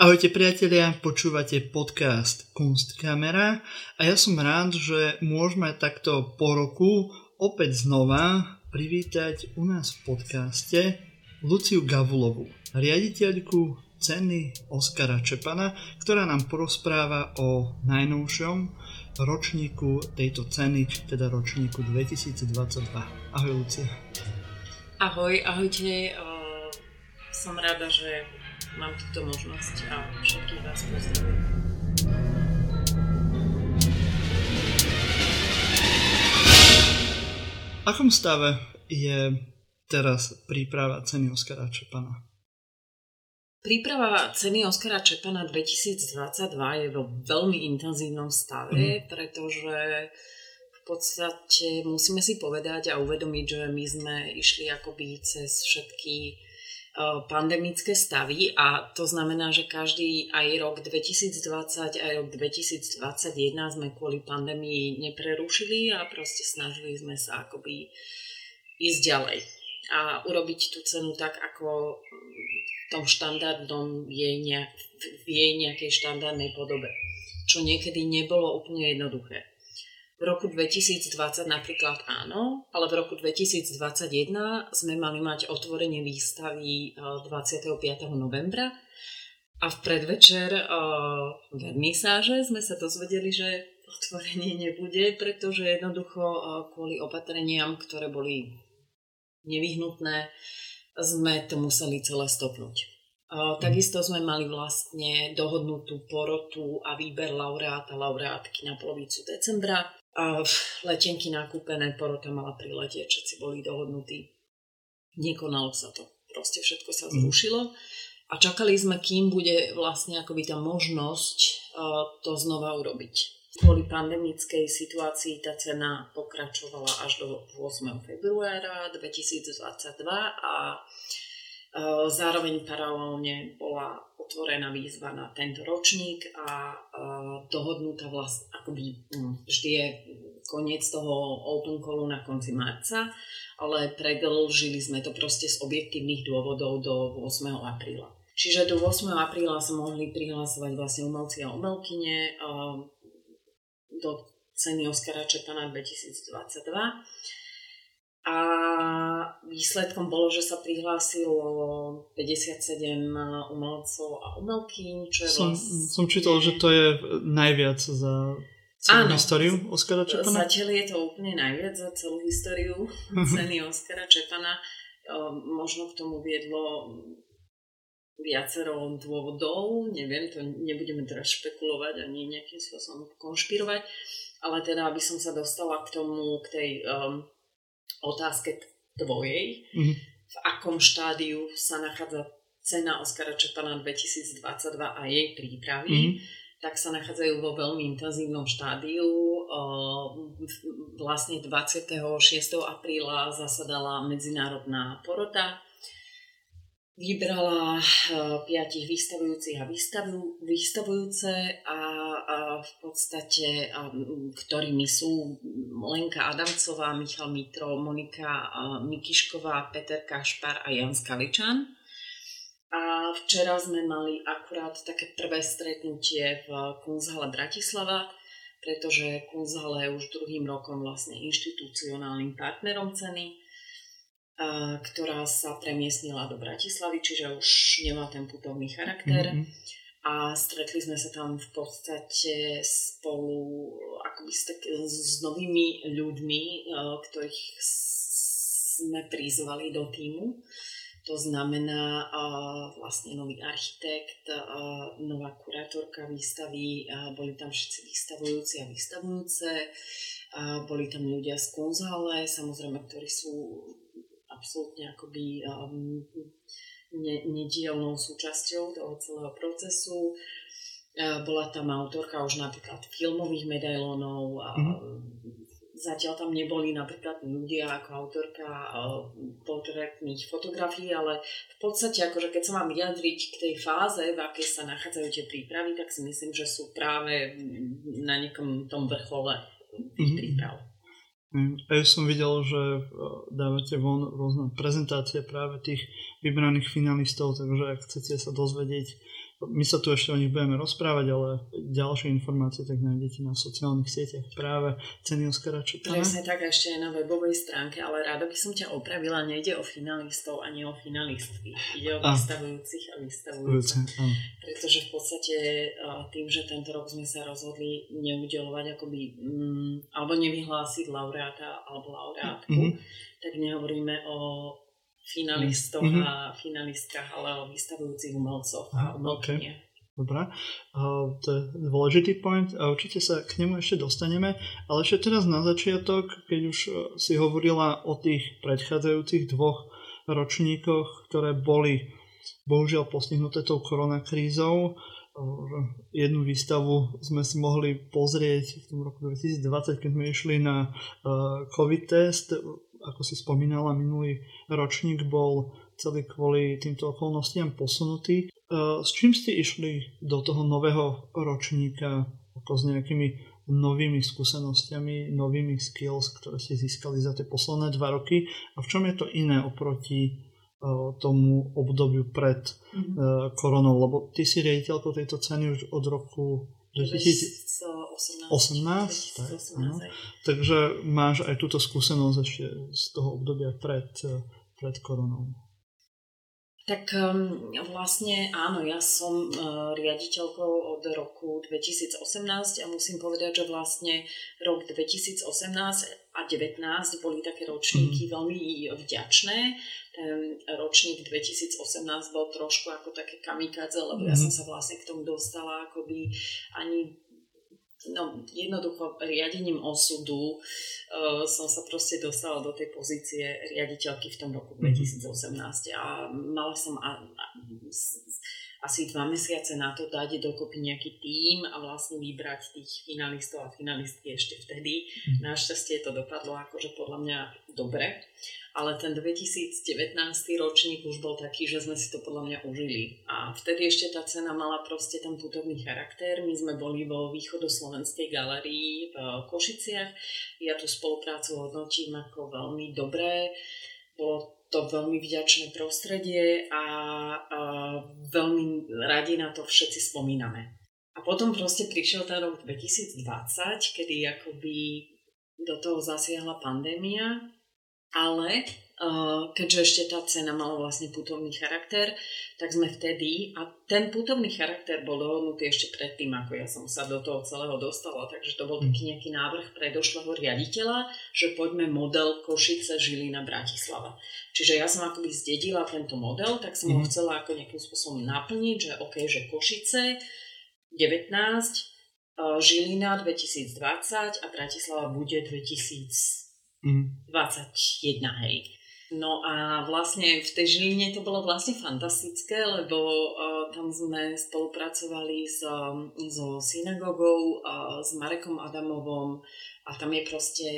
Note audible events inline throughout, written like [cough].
Ahojte priatelia, počúvate podcast Kunstkamera a ja som rád, že môžeme takto po roku opäť znova privítať u nás v podcaste Luciu Gavulovu, riaditeľku ceny Oskara Čepana, ktorá nám porozpráva o najnovšom ročníku tejto ceny, teda ročníku 2022. Ahoj Lucia. Ahoj, ahojte. Som rada, že mám túto možnosť a všetkých vás pozdravujem. V akom stave je teraz príprava ceny Oskara Čepana? Príprava ceny Oskara Čepana 2022 je vo veľmi intenzívnom stave, mm. pretože v podstate musíme si povedať a uvedomiť, že my sme išli akoby cez všetky pandemické stavy a to znamená, že každý aj rok 2020 aj rok 2021 sme kvôli pandémii neprerušili a proste snažili sme sa akoby ísť ďalej a urobiť tú cenu tak, ako v tom štandardnom jej, ne, v jej nejakej štandardnej podobe. Čo niekedy nebolo úplne jednoduché. V roku 2020 napríklad áno, ale v roku 2021 sme mali mať otvorenie výstavy 25. E, novembra a v predvečer uh, vernisáže sme sa dozvedeli, že otvorenie nebude, pretože jednoducho uh, kvôli opatreniam, ktoré boli nevyhnutné, sme to museli celé stopnúť. Takisto sme mali vlastne dohodnutú porotu a výber laureáta, laureátky na polovicu decembra a letenky nakúpené, porota mala priletieť, všetci boli dohodnutí. Nekonalo sa to. Proste všetko sa mhm. zrušilo. A čakali sme, kým bude vlastne akoby tá možnosť to znova urobiť. Kvôli pandemickej situácii tá cena pokračovala až do 8. februára 2022 a zároveň paralelne bola otvorená výzva na tento ročník a dohodnutá vlastne, akoby hm, vždy je koniec toho open callu na konci marca, ale predlžili sme to proste z objektívnych dôvodov do 8. apríla. Čiže do 8. apríla sa mohli prihlasovať vlastne umelci a umelkyne do ceny Oskara Čepana 2022 a výsledkom bolo, že sa prihlásilo 57 umelcov a umelkyň, čo je som, vlastne... Som čítal, že to je najviac za celú Áno, históriu Oskara Čepana? Zatiaľ je to úplne najviac za celú históriu ceny Oskara Čepana. Možno k tomu viedlo viacero dôvodov, neviem, to nebudeme teraz špekulovať ani nejakým spôsobom konšpirovať, ale teda aby som sa dostala k tomu, k tej um, otázke tvojej, mm-hmm. v akom štádiu sa nachádza cena Oskara Čepana 2022 a jej prípravy, mm-hmm. tak sa nachádzajú vo veľmi intenzívnom štádiu. Vlastne 26. apríla zasadala medzinárodná porota vybrala eh, piatich vystavujúcich a vystavu, vystavujúce a, a v podstate, a, ktorými sú Lenka Adamcová, Michal Mitro, Monika Mikišková, Peter Kašpar a Jan Skaličan. A včera sme mali akurát také prvé stretnutie v Kunzhale Bratislava, pretože Kunzhale je už druhým rokom vlastne inštitucionálnym partnerom ceny ktorá sa premiestnila do Bratislavy, čiže už nemá ten putovný charakter. Mm-hmm. A stretli sme sa tam v podstate spolu akoby s, tak, s novými ľuďmi, ktorých sme prizvali do týmu. To znamená uh, vlastne nový architekt, uh, nová kurátorka výstavy, boli tam všetci vystavujúci a vystavujúce, boli tam ľudia z Konzále, samozrejme, ktorí sú absolútne akoby um, ne, nedielnou súčasťou toho celého procesu. Uh, bola tam autorka už napríklad filmových medailónov a mm-hmm. Zatiaľ tam neboli napríklad ľudia ako autorka uh, portrétnych fotografií, ale v podstate, akože keď sa mám vyjadriť k tej fáze, v akej sa nachádzajú tie prípravy, tak si myslím, že sú práve na nejakom tom vrchole tých mm-hmm. príprav. Mm, a ja som videl, že e, dávate von rôzne prezentácie práve tých vybraných finalistov, takže ak chcete sa dozvedieť My sa tu ešte o nich budeme rozprávať, ale ďalšie informácie tak nájdete na sociálnych sieťach práve ceny Oskara Čepana. Presne tak, ešte aj na webovej stránke, ale rada by som ťa opravila, nejde o finalistov ani o finalistky. Ide o a. vystavujúcich a vystavujúcich. Pretože v podstate tým, že tento rok sme sa rozhodli neudelovať akoby, mm, alebo nevyhlásiť laureáta alebo laureátku, mm-hmm. tak nehovoríme o finalistoch mm-hmm. a finalistkách, ale o vystavujúcich umelcoch a umelkynie. Okay. Dobre, to je dôležitý point a určite sa k nemu ešte dostaneme, ale ešte teraz na začiatok, keď už e, si hovorila o tých predchádzajúcich dvoch ročníkoch, ktoré boli bohužiaľ postihnuté tou koronakrízou, jednu výstavu sme si mohli pozrieť v tom roku 2020, keď sme išli na COVID test ako si spomínala, minulý ročník bol celý kvôli týmto okolnostiam posunutý. E, s čím ste išli do toho nového ročníka ako s nejakými novými skúsenostiami, novými skills, ktoré ste získali za tie posledné dva roky a v čom je to iné oproti uh, tomu obdobiu pred mm-hmm. koronou, lebo ty si riaditeľkou tejto ceny už od roku 2018. 18, tak, Takže máš aj túto skúsenosť ešte z toho obdobia pred, pred koronou. Tak um, vlastne áno, ja som uh, riaditeľkou od roku 2018 a musím povedať, že vlastne rok 2018 a 2019 boli také ročníky mm. veľmi vďačné ten ročník 2018 bol trošku ako také kamikadze, lebo mm-hmm. ja som mhm. sa vlastne k tomu dostala akoby ani no, jednoducho riadením osudu uh, som sa proste dostala do tej pozície riaditeľky v tom roku 2018 mhm. a mala som a, a, asi dva mesiace na to dať dokopy nejaký tím a vlastne vybrať tých finalistov a finalistky ešte vtedy. Mm. Našťastie to dopadlo akože podľa mňa dobre ale ten 2019 ročník už bol taký, že sme si to podľa mňa užili. A vtedy ešte tá cena mala proste ten putovný charakter. My sme boli vo východoslovenskej galerii v Košiciach. Ja tú spoluprácu hodnotím ako veľmi dobré. Bolo to veľmi vďačné prostredie a, a veľmi radi na to všetci spomíname. A potom proste prišiel ten rok 2020, kedy akoby do toho zasiahla pandémia ale keďže ešte tá cena mala vlastne putovný charakter, tak sme vtedy, a ten putovný charakter bol dohodnutý ešte predtým, ako ja som sa do toho celého dostala, takže to bol taký nejaký návrh predošlého riaditeľa, že poďme model Košice, Žilina, Bratislava. Čiže ja som akoby zdedila tento model, tak som mm. ho mhm. chcela ako nejakým spôsobom naplniť, že OK, že Košice 19, Žilina 2020 a Bratislava bude 2000 Mm. 21, hej. No a vlastne v tej Žiline to bolo vlastne fantastické, lebo uh, tam sme spolupracovali s, um, so synagogou, uh, s Marekom Adamovom a tam je proste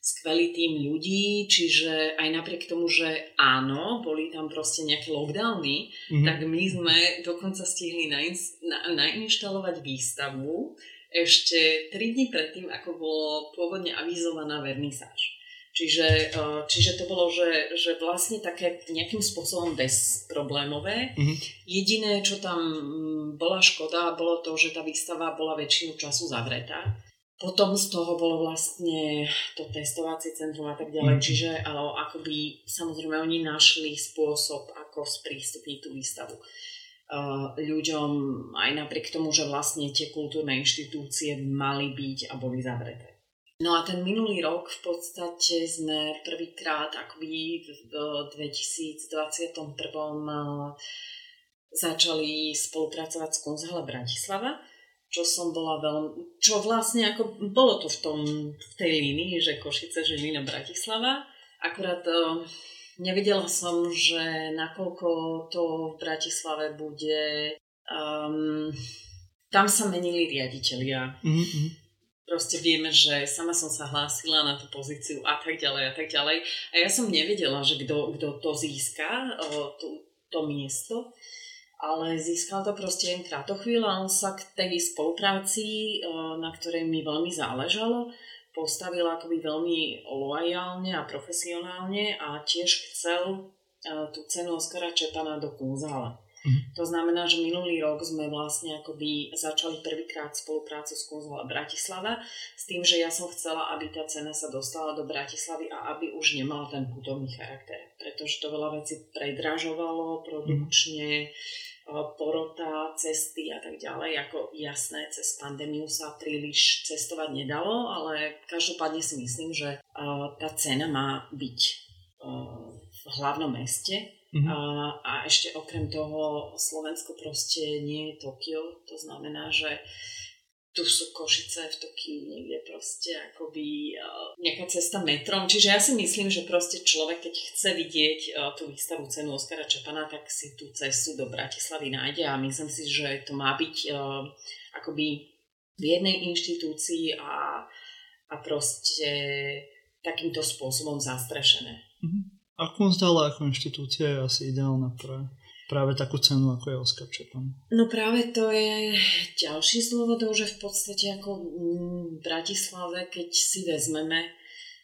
skvelý tým ľudí, čiže aj napriek tomu, že áno, boli tam proste nejaké lockdowny, mm-hmm. tak my sme dokonca stihli nainst- na- nainštalovať výstavu, ešte 3 dní predtým, ako bolo pôvodne avizovaná vernisáž. Čiže, e, čiže to bolo, že, že vlastne také nejakým spôsobom bezproblémové. Mm-hmm. Jediné, čo tam mm, bola škoda, bolo to, že tá výstava bola väčšinu času zavretá. Potom z toho bolo vlastne to testovacie centrum a tak ďalej. Mm. Čiže ale akoby samozrejme oni našli spôsob, ako sprístupniť tú výstavu. Eh, ľuďom aj napriek tomu, že vlastne tie kultúrne inštitúcie mali byť a boli zavreté. No a ten minulý rok v podstate sme prvýkrát akoby v 2021 eh, začali spolupracovať s Kunzhale Bratislava, čo som bola veľmi, čo vlastne ako bolo to v, tom, v tej línii, že Košice, Žilina, Bratislava, akurát uh, Nevidela som, že nakoľko to v Bratislave bude... Um, tam sa menili riaditeľia. Mm-hmm. Proste vieme, že sama som sa hlásila na tú pozíciu a tak ďalej a tak ďalej. A ja som nevedela, že kto, to získa, to, to miesto ale získal to proste len krátko a on sa k tej spolupráci, na ktorej mi veľmi záležalo, postavil akoby veľmi loajálne a profesionálne a tiež chcel uh, tú cenu Oskara Čepana do Kunzále. Mm. To znamená, že minulý rok sme vlastne akoby začali prvýkrát spoluprácu s Kunzla Bratislava s tým, že ja som chcela, aby tá cena sa dostala do Bratislavy a aby už nemala ten putovný charakter. Pretože to veľa vecí predražovalo produkčne, mm porota, cesty a tak ďalej. Ako jasné, cez pandémiu sa príliš cestovať nedalo, ale každopádne si myslím, že tá cena má byť v hlavnom meste. Mm-hmm. A, a ešte okrem toho Slovensko proste nie je Tokio, to znamená, že tu sú Košice v Tokiu niekde proste akoby uh, nejaká cesta metrom. Čiže ja si myslím, že proste človek, keď chce vidieť uh, tú výstavu cenu Oskara Čepana, tak si tú cestu do Bratislavy nájde a myslím si, že to má byť uh, akoby v jednej inštitúcii a, a proste takýmto spôsobom zastrešené. Mm-hmm. A Kunsthalle ako inštitúcia je asi ideálna pre práve takú cenu, ako je Oscar Čepan. No práve to je ďalší z dôvodov, že v podstate ako v Bratislave, keď si vezmeme,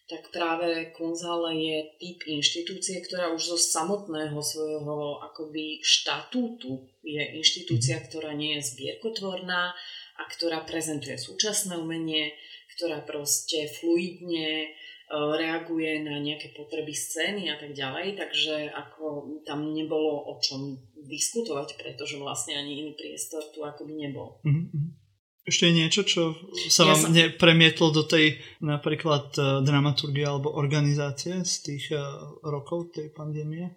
tak práve Kunzale je typ inštitúcie, ktorá už zo samotného svojho akoby štatútu je inštitúcia, mhm. ktorá nie je zbierkotvorná a ktorá prezentuje súčasné umenie, ktorá proste fluidne reaguje na nejaké potreby scény a tak ďalej, takže ako tam nebolo o čom diskutovať, pretože vlastne ani iný priestor tu akoby nebol. Mm-hmm. Ešte niečo, čo sa ja vám som... premietlo do tej napríklad uh, dramaturgie alebo organizácie z tých uh, rokov tej pandémie?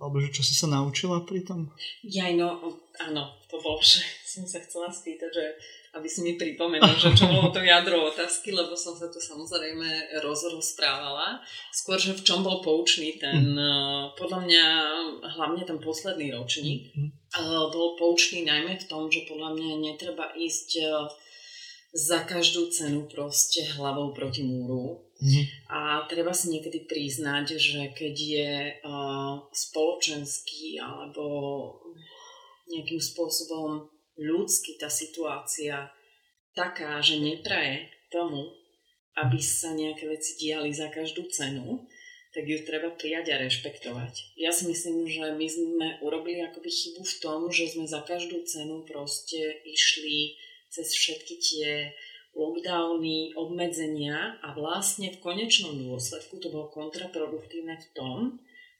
Alebo že čo si sa naučila pri tom? Ja, no, áno, to bolo, [laughs] že som sa chcela spýtať, že aby si mi pripomenul, že čo bolo to jadro otázky, lebo som sa tu samozrejme rozprávala. Skôr, že v čom bol poučný ten, mm. podľa mňa, hlavne ten posledný ročník, mm. bol poučný najmä v tom, že podľa mňa netreba ísť e, za každú cenu proste hlavou proti múru. Mm. A treba si niekedy priznať, že keď je uh, spoločenský alebo nejakým spôsobom ľudsky tá situácia taká, že nepraje tomu, aby sa nejaké veci diali za každú cenu, tak ju treba prijať a rešpektovať. Ja si myslím, že my sme urobili akoby chybu v tom, že sme za každú cenu proste išli cez všetky tie lockdowny, obmedzenia a vlastne v konečnom dôsledku to bolo kontraproduktívne v tom,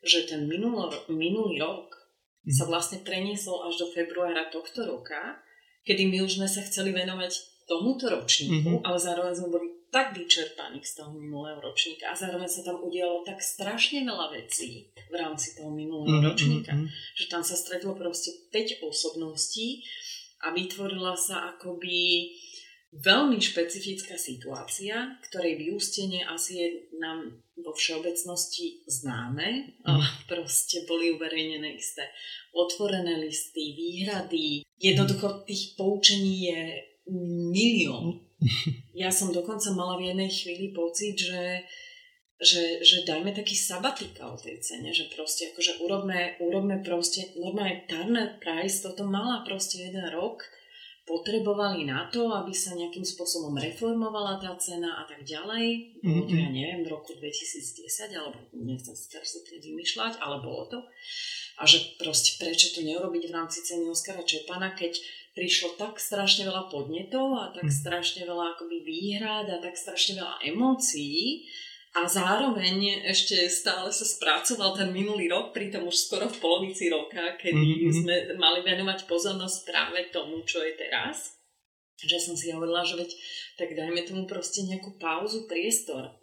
že ten minulý rok sa vlastne preniesol až do februára tohto roka, kedy my už sme sa chceli venovať tomuto ročníku, mm-hmm. ale zároveň sme boli tak vyčerpaní z toho minulého ročníka a zároveň sa tam udialo tak strašne veľa vecí v rámci toho minulého mm-hmm. ročníka, mhm. že tam sa stretlo proste 5 osobností a vytvorila sa akoby veľmi špecifická situácia, ktorej vyústenie asi je nám vo všeobecnosti známe. Mm. Proste boli uverejnené isté otvorené listy, výhrady. Jednoducho tých poučení je milión. [laughs] Ja som dokonca mala v jednej chvíli pocit, že, že, že dajme taký sabatikál tej cene, že proste akože urobme, urobme proste, normálne Turner Price toto mala proste jeden rok, potrebovali na to, aby sa nejakým spôsobom reformovala tá cena a tak ďalej. Bolo to, ja mhm. neviem, v roku 2010, alebo nechcem si teraz vymýšľať, ale bolo to. A že proste prečo to neurobiť v rámci ceny Oskara Čepana, keď prišlo tak strašne veľa podnetov a tak mhm. strašne veľa akoby výhrad a tak strašne veľa emócií, a zároveň ešte stále sa spracoval ten minulý rok, pritom už skoro v polovici roka, kedy mm-hmm. sme mali venovať pozornosť práve tomu, čo je teraz. Že som si hovorila, že veď tak dajme tomu proste nejakú pauzu, priestor.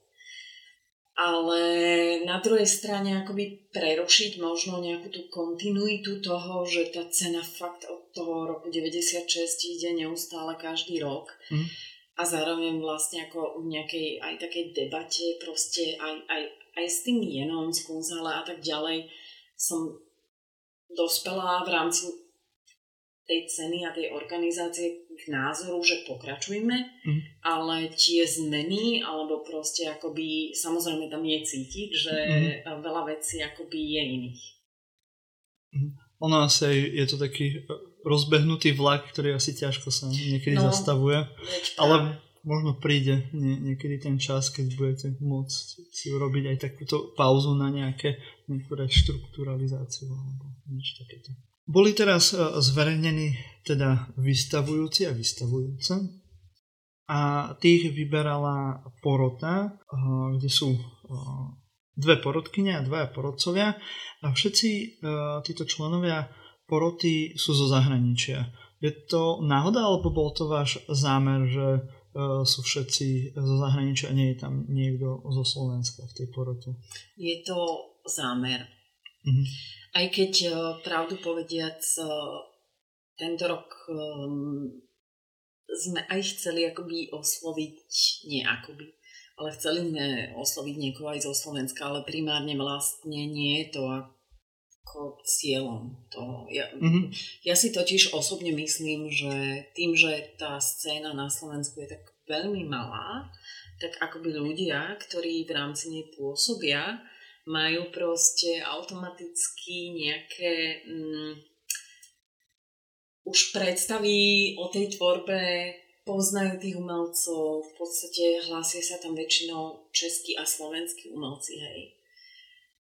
Ale na druhej strane akoby prerušiť možno nejakú tú kontinuitu toho, že tá cena fakt od toho roku 96 ide neustále každý rok. Mm a zároveň vlastne ako v nejakej aj takej debate proste aj, aj, aj s tým jenom, z Kunzale a tak ďalej som dospela v rámci tej ceny a tej organizácie k názoru, že pokračujme, mm. ale tie zmeny, alebo proste akoby, samozrejme tam je cítiť, že mm. veľa vecí akoby je iných. Mm. Ono asi je to taký rozbehnutý vlak, ktorý asi ťažko sa niekedy no, zastavuje. Ale možno príde nie, niekedy ten čas, keď budete môcť si urobiť aj takúto pauzu na nejaké, nejakú reštrukturalizáciu alebo niečo takéto. Boli teraz e, zverejnení teda vystavujúci a vystavujúce a tých vyberala porota, e, kde sú e, dve porodkyne a dvaja porodcovia a všetci títo členovia poroty sú zo zahraničia. Je to náhoda, alebo bol to váš zámer, že sú všetci zo zahraničia a nie je tam niekto zo Slovenska v tej porote? Je to zámer. Mm-hmm. Aj keď e, pravdu povediac e, tento rok sme aj chceli akoby osloviť, nie akoby, ale chceli sme osloviť niekoho aj zo Slovenska, ale primárne vlastne nie je to ako cieľom toho. Ja, mm-hmm. ja si totiž osobne myslím, že tým, že tá scéna na Slovensku je tak veľmi malá, tak akoby ľudia, ktorí v rámci nej pôsobia, majú proste automaticky nejaké mm, už predstavy o tej tvorbe, poznajú tých umelcov, v podstate hlásia sa tam väčšinou českí a slovenskí umelci, hej.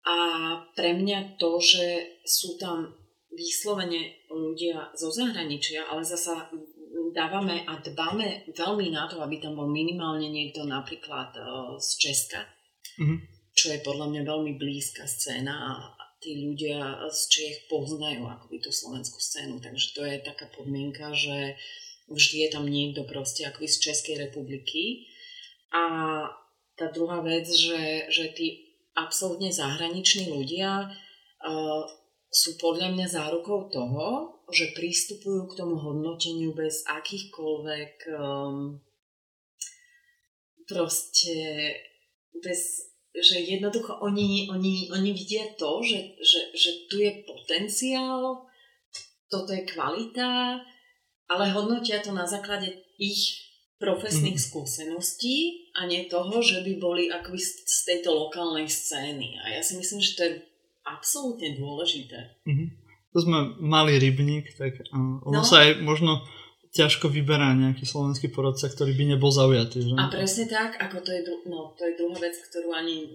A pre mňa to, že sú tam vyslovene ľudia zo zahraničia, ale zasa dávame a dbáme veľmi na to, aby tam bol minimálne niekto napríklad z Česka. Mm-hmm čo je podľa mňa veľmi blízka scéna a tí ľudia z Čech poznajú akoby tú slovenskú scénu, takže to je taká podmienka, že vždy je tam niekto proste akoby z Českej republiky. A tá druhá vec, že, že tí absolútne zahraniční ľudia uh, sú podľa mňa zárukou toho, že pristupujú k tomu hodnoteniu bez akýchkoľvek um, proste bez že jednoducho oni, oni, oni vidia to, že, že, že tu je potenciál, toto je kvalita, ale hodnotia to na základe ich profesných mm. skúseností a nie toho, že by boli akoby z tejto lokálnej scény. A ja si myslím, že to je absolútne dôležité. Mm-hmm. To sme mali rybník, tak uh, ono no. sa aj možno ťažko vyberá nejaký slovenský porodca, ktorý by nebol zaujatý. Že? A presne tak, ako to je, no, to je druhá vec, ktorú ani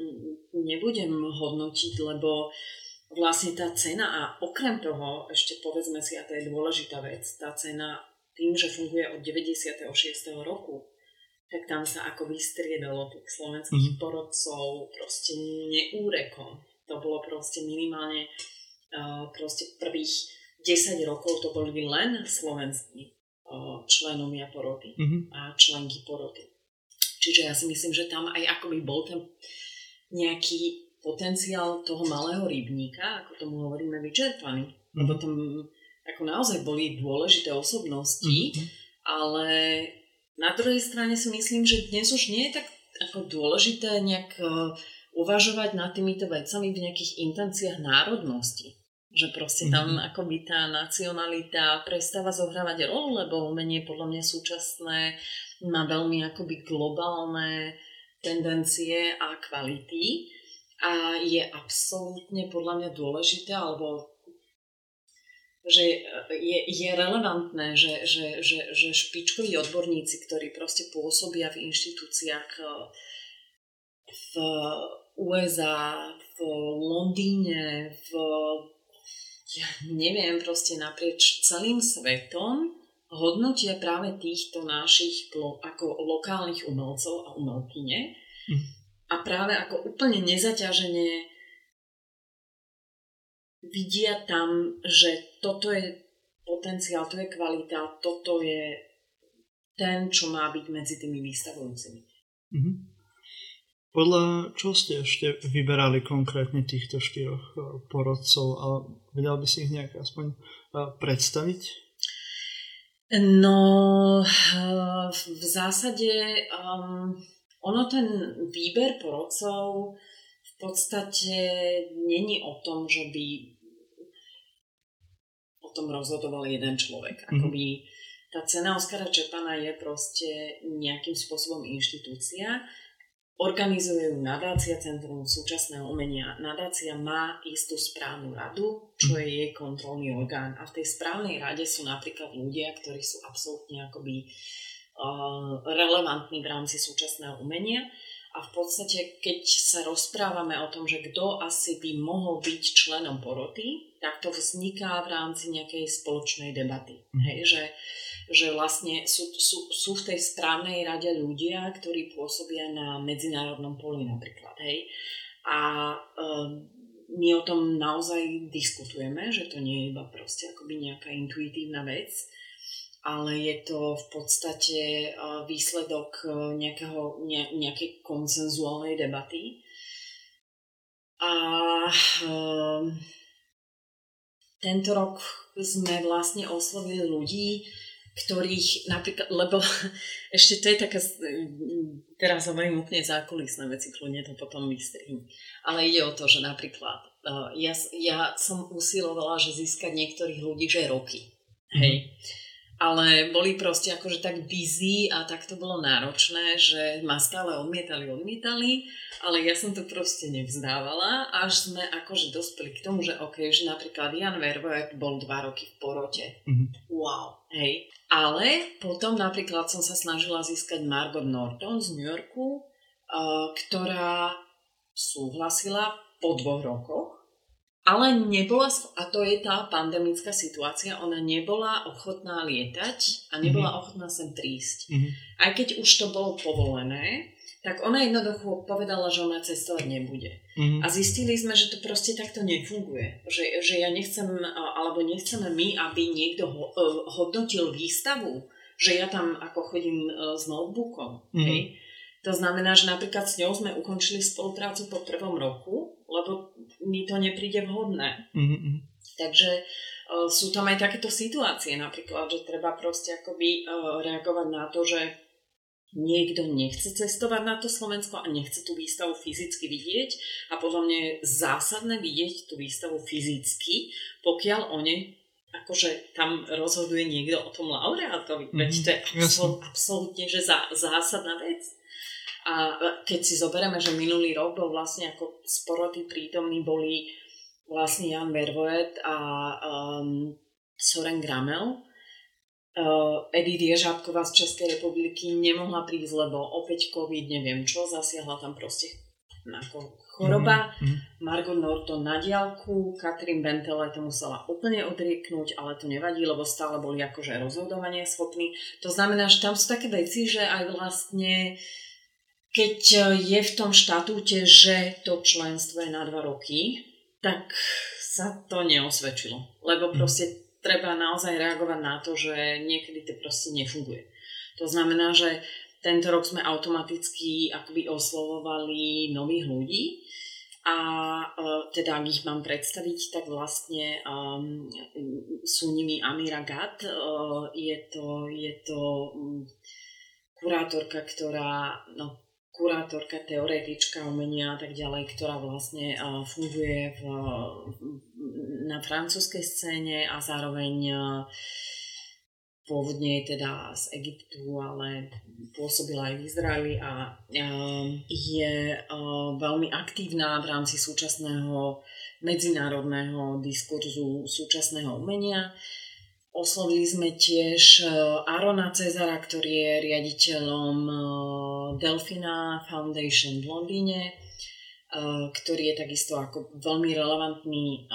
nebudem hodnotiť, lebo vlastne tá cena a okrem toho, ešte povedzme si, a to je dôležitá vec, tá cena tým, že funguje od 96. roku, tak tam sa ako vystriedalo tých slovenských mm-hmm. porodcov proste neúrekom. To bolo proste minimálne uh, proste prvých 10 rokov to boli len slovenskí členovia poroty mm-hmm. a členky poroty. Čiže ja si myslím, že tam aj akoby bol ten nejaký potenciál toho malého rybníka, ako tomu hovoríme, vyčerpaný. Mm-hmm. Lebo tam ako naozaj boli dôležité osobnosti, mm-hmm. ale na druhej strane si myslím, že dnes už nie je tak ako dôležité nejak uh, uvažovať nad týmito vecami v nejakých intenciách národnosti. Že proste tam mm-hmm. akoby tá nacionalita prestáva zohrávať rolu, lebo umenie podľa mňa súčasné má veľmi akoby globálne tendencie a kvality a je absolútne podľa mňa dôležité, alebo že je, je relevantné, že, že, že, že špičkoví odborníci, ktorí proste pôsobia v inštitúciách eh, v USA, v Londýne, v ja neviem, proste naprieč celým svetom hodnotia práve týchto našich ako lokálnych umelcov a umelkyne mm. a práve ako úplne nezaťažene vidia tam, že toto je potenciál, to je kvalita, toto je ten, čo má byť medzi tými výstavujúcimi. Mm-hmm. Podľa čo ste ešte vyberali konkrétne týchto štyroch eh, porodcov a vedel by si ich nejak aspoň eh, predstaviť? No, eh, v zásade um, ono ten výber porodcov podstate není o tom, že by o tom rozhodoval jeden človek. Mm-hmm. Akoby tá cena Oskara Čepana je proste nejakým spôsobom inštitúcia, Organizuje ju nadácia Centrum súčasného umenia. Nadácia má istú správnu radu, čo je jej kontrolný orgán. A v tej správnej rade sú napríklad ľudia, ktorí sú absolútne akoby uh, relevantní v rámci súčasného umenia. A v podstate, keď sa rozprávame o tom, že kto asi by mohol byť členom poroty, tak to vzniká v rámci nejakej spoločnej debaty. Mm. Hej, že, že vlastne sú, sú, sú v tej správnej rade ľudia, ktorí pôsobia na medzinárodnom poli napríklad. Hej. A um, my o tom naozaj diskutujeme, že to nie je iba proste akoby nejaká intuitívna vec, ale je to v podstate výsledok e, nejakého, ne, nejakej konsenzuálnej debaty. A um, tento rok sme vlastne oslovili ľudí, ktorých napríklad, lebo [laughs] ešte to je taká, teraz hovorím úplne zákulisné veci, kľudne to potom vystrihím, ale ide o to, že napríklad uh, ja, ja som usilovala, že získať niektorých ľudí, že roky, hej, mm ale boli proste akože tak busy a tak to bolo náročné, že ma stále odmietali, odmietali, ale ja som to proste nevzdávala, až sme akože dospeli k tomu, že ok, že napríklad Jan Vervoet bol dva roky v porote. Mm-hmm. Wow, hej. Ale potom napríklad som sa snažila získať Margot Norton z New Yorku, uh, ktorá súhlasila po dvoch rokoch ale nebola, a to je tá pandemická situácia, ona nebola ochotná lietať a nebola mm-hmm. ochotná sem prísť. Mm-hmm. Aj keď už to bolo povolené, tak ona jednoducho povedala, že ona cestovať nebude. Mm-hmm. A zistili sme, že to proste takto nefunguje. Že, že ja nechcem, alebo nechceme my, aby niekto ho, e, hodnotil výstavu, že ja tam ako chodím e, s notebookom. Mm-hmm. Hej? To znamená, že napríklad s ňou sme ukončili spoluprácu po prvom roku, lebo mi to nepríde vhodné. Mm-hmm. Takže uh, sú tam aj takéto situácie napríklad, že treba proste akoby uh, reagovať na to, že niekto nechce cestovať na to Slovensko a nechce tú výstavu fyzicky vidieť a podľa mňa je zásadné vidieť tú výstavu fyzicky, pokiaľ oni akože tam rozhoduje niekto o tom laureátovi. Mm-hmm. Veď to je absol- absolútne že zá, zásadná vec. A keď si zoberieme, že minulý rok bol vlastne ako sporoty prítomní boli vlastne Jan Vervoet a um, Soren Gramel. Uh, Edith Ježábková z Českej republiky nemohla prísť, lebo opäť COVID, neviem čo, zasiahla tam proste ako choroba. Mm-hmm. Margot Norton na diálku, Katrin Bentele to musela úplne odrieknúť, ale to nevadí, lebo stále boli akože rozhodovanie schopní. To znamená, že tam sú také veci, že aj vlastne uh, keď e, je v tom štatúte, že to členstvo je na dva roky, tak sa to neosvedčilo. Lebo mhm. proste treba naozaj reagovať na to, že niekedy to proste nefunguje. To znamená, že tento rok sme automaticky akoby oslovovali nových ľudí a uh, teda ak ich mám predstaviť, tak vlastne um, sú nimi Amira Gat, uh, je to, je to um, kurátorka, ktorá no, kurátorka, teoretička umenia a tak ďalej, ktorá vlastne funguje v, na francúzskej scéne a zároveň pôvodne je teda z Egyptu, ale pôsobila aj v Izraeli a je veľmi aktívna v rámci súčasného medzinárodného diskurzu súčasného umenia. Oslovili sme tiež e, Arona Cezara, ktorý je riaditeľom e, Delfina Foundation v Londýne, e, ktorý je takisto ako veľmi relevantný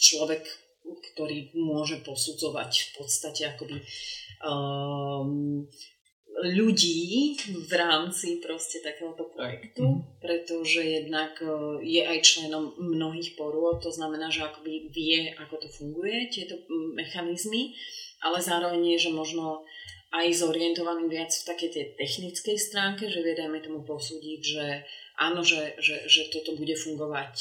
človek, ktorý môže posudzovať v podstate akoby ľudí v rámci proste takéhoto projektu, mm. pretože jednak e, je aj členom mnohých porôd, to znamená, že akoby vie, ako to funguje, tieto mechanizmy, ale zároveň je, že možno aj zorientovaný viac v takej tej technickej stránke, že vie, dajme tomu posúdiť, že áno, že, že, že toto bude fungovať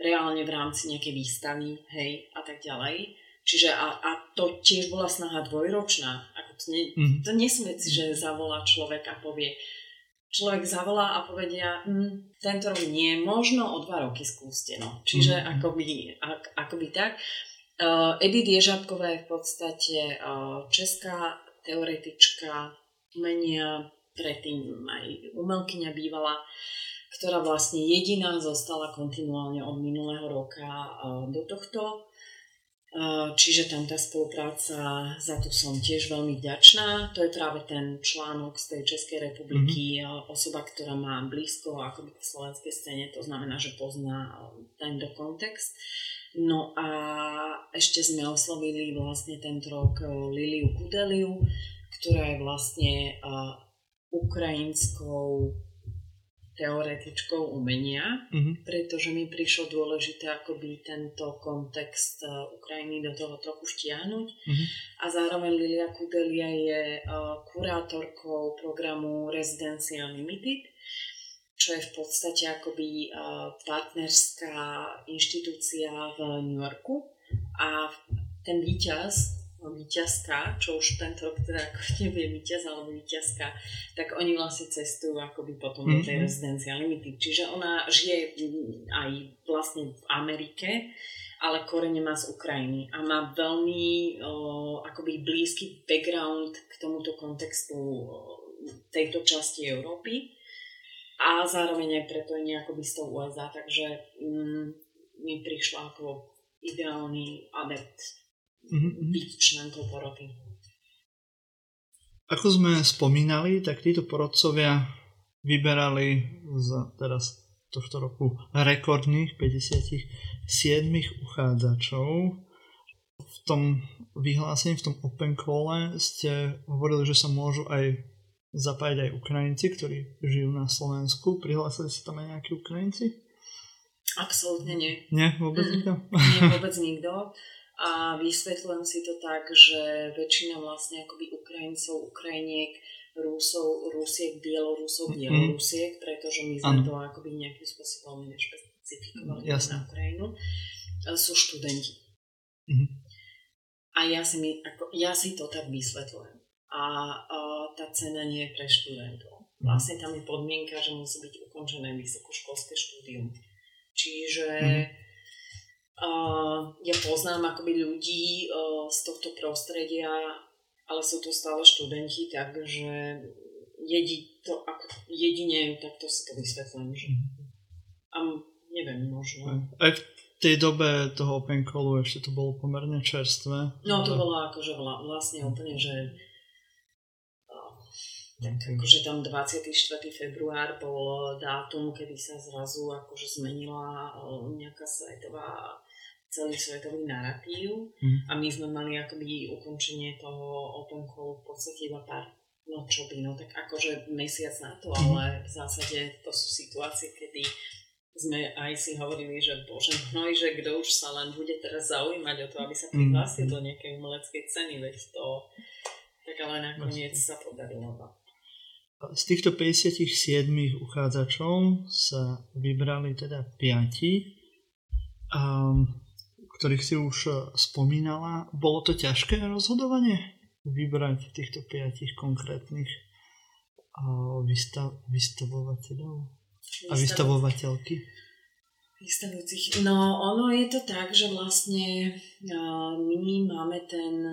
reálne v rámci nejakej výstavy, hej, a tak ďalej. Čiže a, a to tiež bola snaha dvojročná, to nie, mm. to nie sú veci, že zavolá človek a povie. Človek zavolá a povedia, hm, tento rok nie, možno o dva roky skúste. No. Čiže mm. akoby, ak, akoby tak. Uh, Edith Ježabková je v podstate uh, česká teoretička umenia, predtým aj umelkyňa bývala, ktorá vlastne jediná zostala kontinuálne od minulého roka uh, do tohto Čiže tam tá spolupráca, za to som tiež veľmi vďačná. To je práve ten článok z tej Českej republiky, mm-hmm. osoba, ktorá má blízko akoby k slovenskej scéne, to znamená, že pozná tento kontext. No a ešte sme oslovili vlastne tento rok Liliu Kudeliu, ktorá je vlastne ukrajinskou teoretičkou umenia, mm-hmm. pretože mi prišlo dôležité akoby tento kontext uh, Ukrajiny do toho trochu vtiahnuť. Mm-hmm. A zároveň Lilia Kudelia je uh, kurátorkou programu Residency Unlimited, čo je v podstate akoby uh, partnerská inštitúcia v New Yorku. A ten víťaz víťazka, čo už tento rok teda ako [laughs] nevie víťaz alebo víťazka, tak oni vlastne cestujú akoby potom do tej mhm. rezidencie limity. Čiže ona žije aj vlastne v Amerike, ale korene má z Ukrajiny a má veľmi o, akoby blízky background k tomuto kontextu tejto časti Európy a zároveň aj preto je nejako z toho USA, takže mm, mi prišla ako ideálny adept mm-hmm. byť členkou poroty. Ako sme spomínali, tak títo porodcovia vyberali za teraz tohto roku rekordných 57 uchádzačov. V tom vyhlásení, v tom open call ste hovorili, že sa môžu aj zapájať aj Ukrajinci, ktorí žijú na Slovensku. Prihlásili sa tam aj nejakí Ukrajinci? Absolútne nie. Nie, vôbec nikto? Nie, vôbec nikto. [laughs] A vysvetľujem si to tak, že väčšina vlastne akoby Ukrajincov, Ukrajiniek, Rusov, Rusiek, Bielorusov, mhm. Bielorusiek, pretože my sme ano. to akoby nejakým spôsobom nešpecifikovali na Ukrajinu, sú študenti. Mm-hmm. A ja si, mi, ako, ja si to tak vysvetľujem. A, a tá cena nie je pre študentov. Mhm. Vlastne tam je podmienka, že musí byť ukončené vysokoškolské štúdium. Čiže mm-hmm Uh, ja poznám akoby ľudí uh, z tohto prostredia, ale sú to stále študenti, takže jedi, to, ako, jedine takto si to vysvetlím. Že, a neviem, možno. Aj v tej dobe toho open callu ešte to bolo pomerne čerstvé. No to bolo akože vlastne úplne, že tak akože tam 24. február bol dátum, kedy sa zrazu akože zmenila nejaká svetová celý svetový narratív mm. a my sme mali akoby ukončenie toho open callu v podstate iba pár no čo by, no tak akože mesiac na to, mm. ale v zásade to sú situácie, kedy sme aj si hovorili, že bože môj, že kto už sa len bude teraz zaujímať o to, aby sa prihlásil mm. do nejakej umeleckej ceny, veď to tak ale nakoniec sa podarilo. Z týchto 57 uchádzačov sa vybrali teda 5. Um, ktorých si už spomínala. Bolo to ťažké rozhodovanie vybrať týchto piatich konkrétnych vystav, vystavovateľov a vystavovateľky? Vystavujúcich. No, ono je to tak, že vlastne my máme ten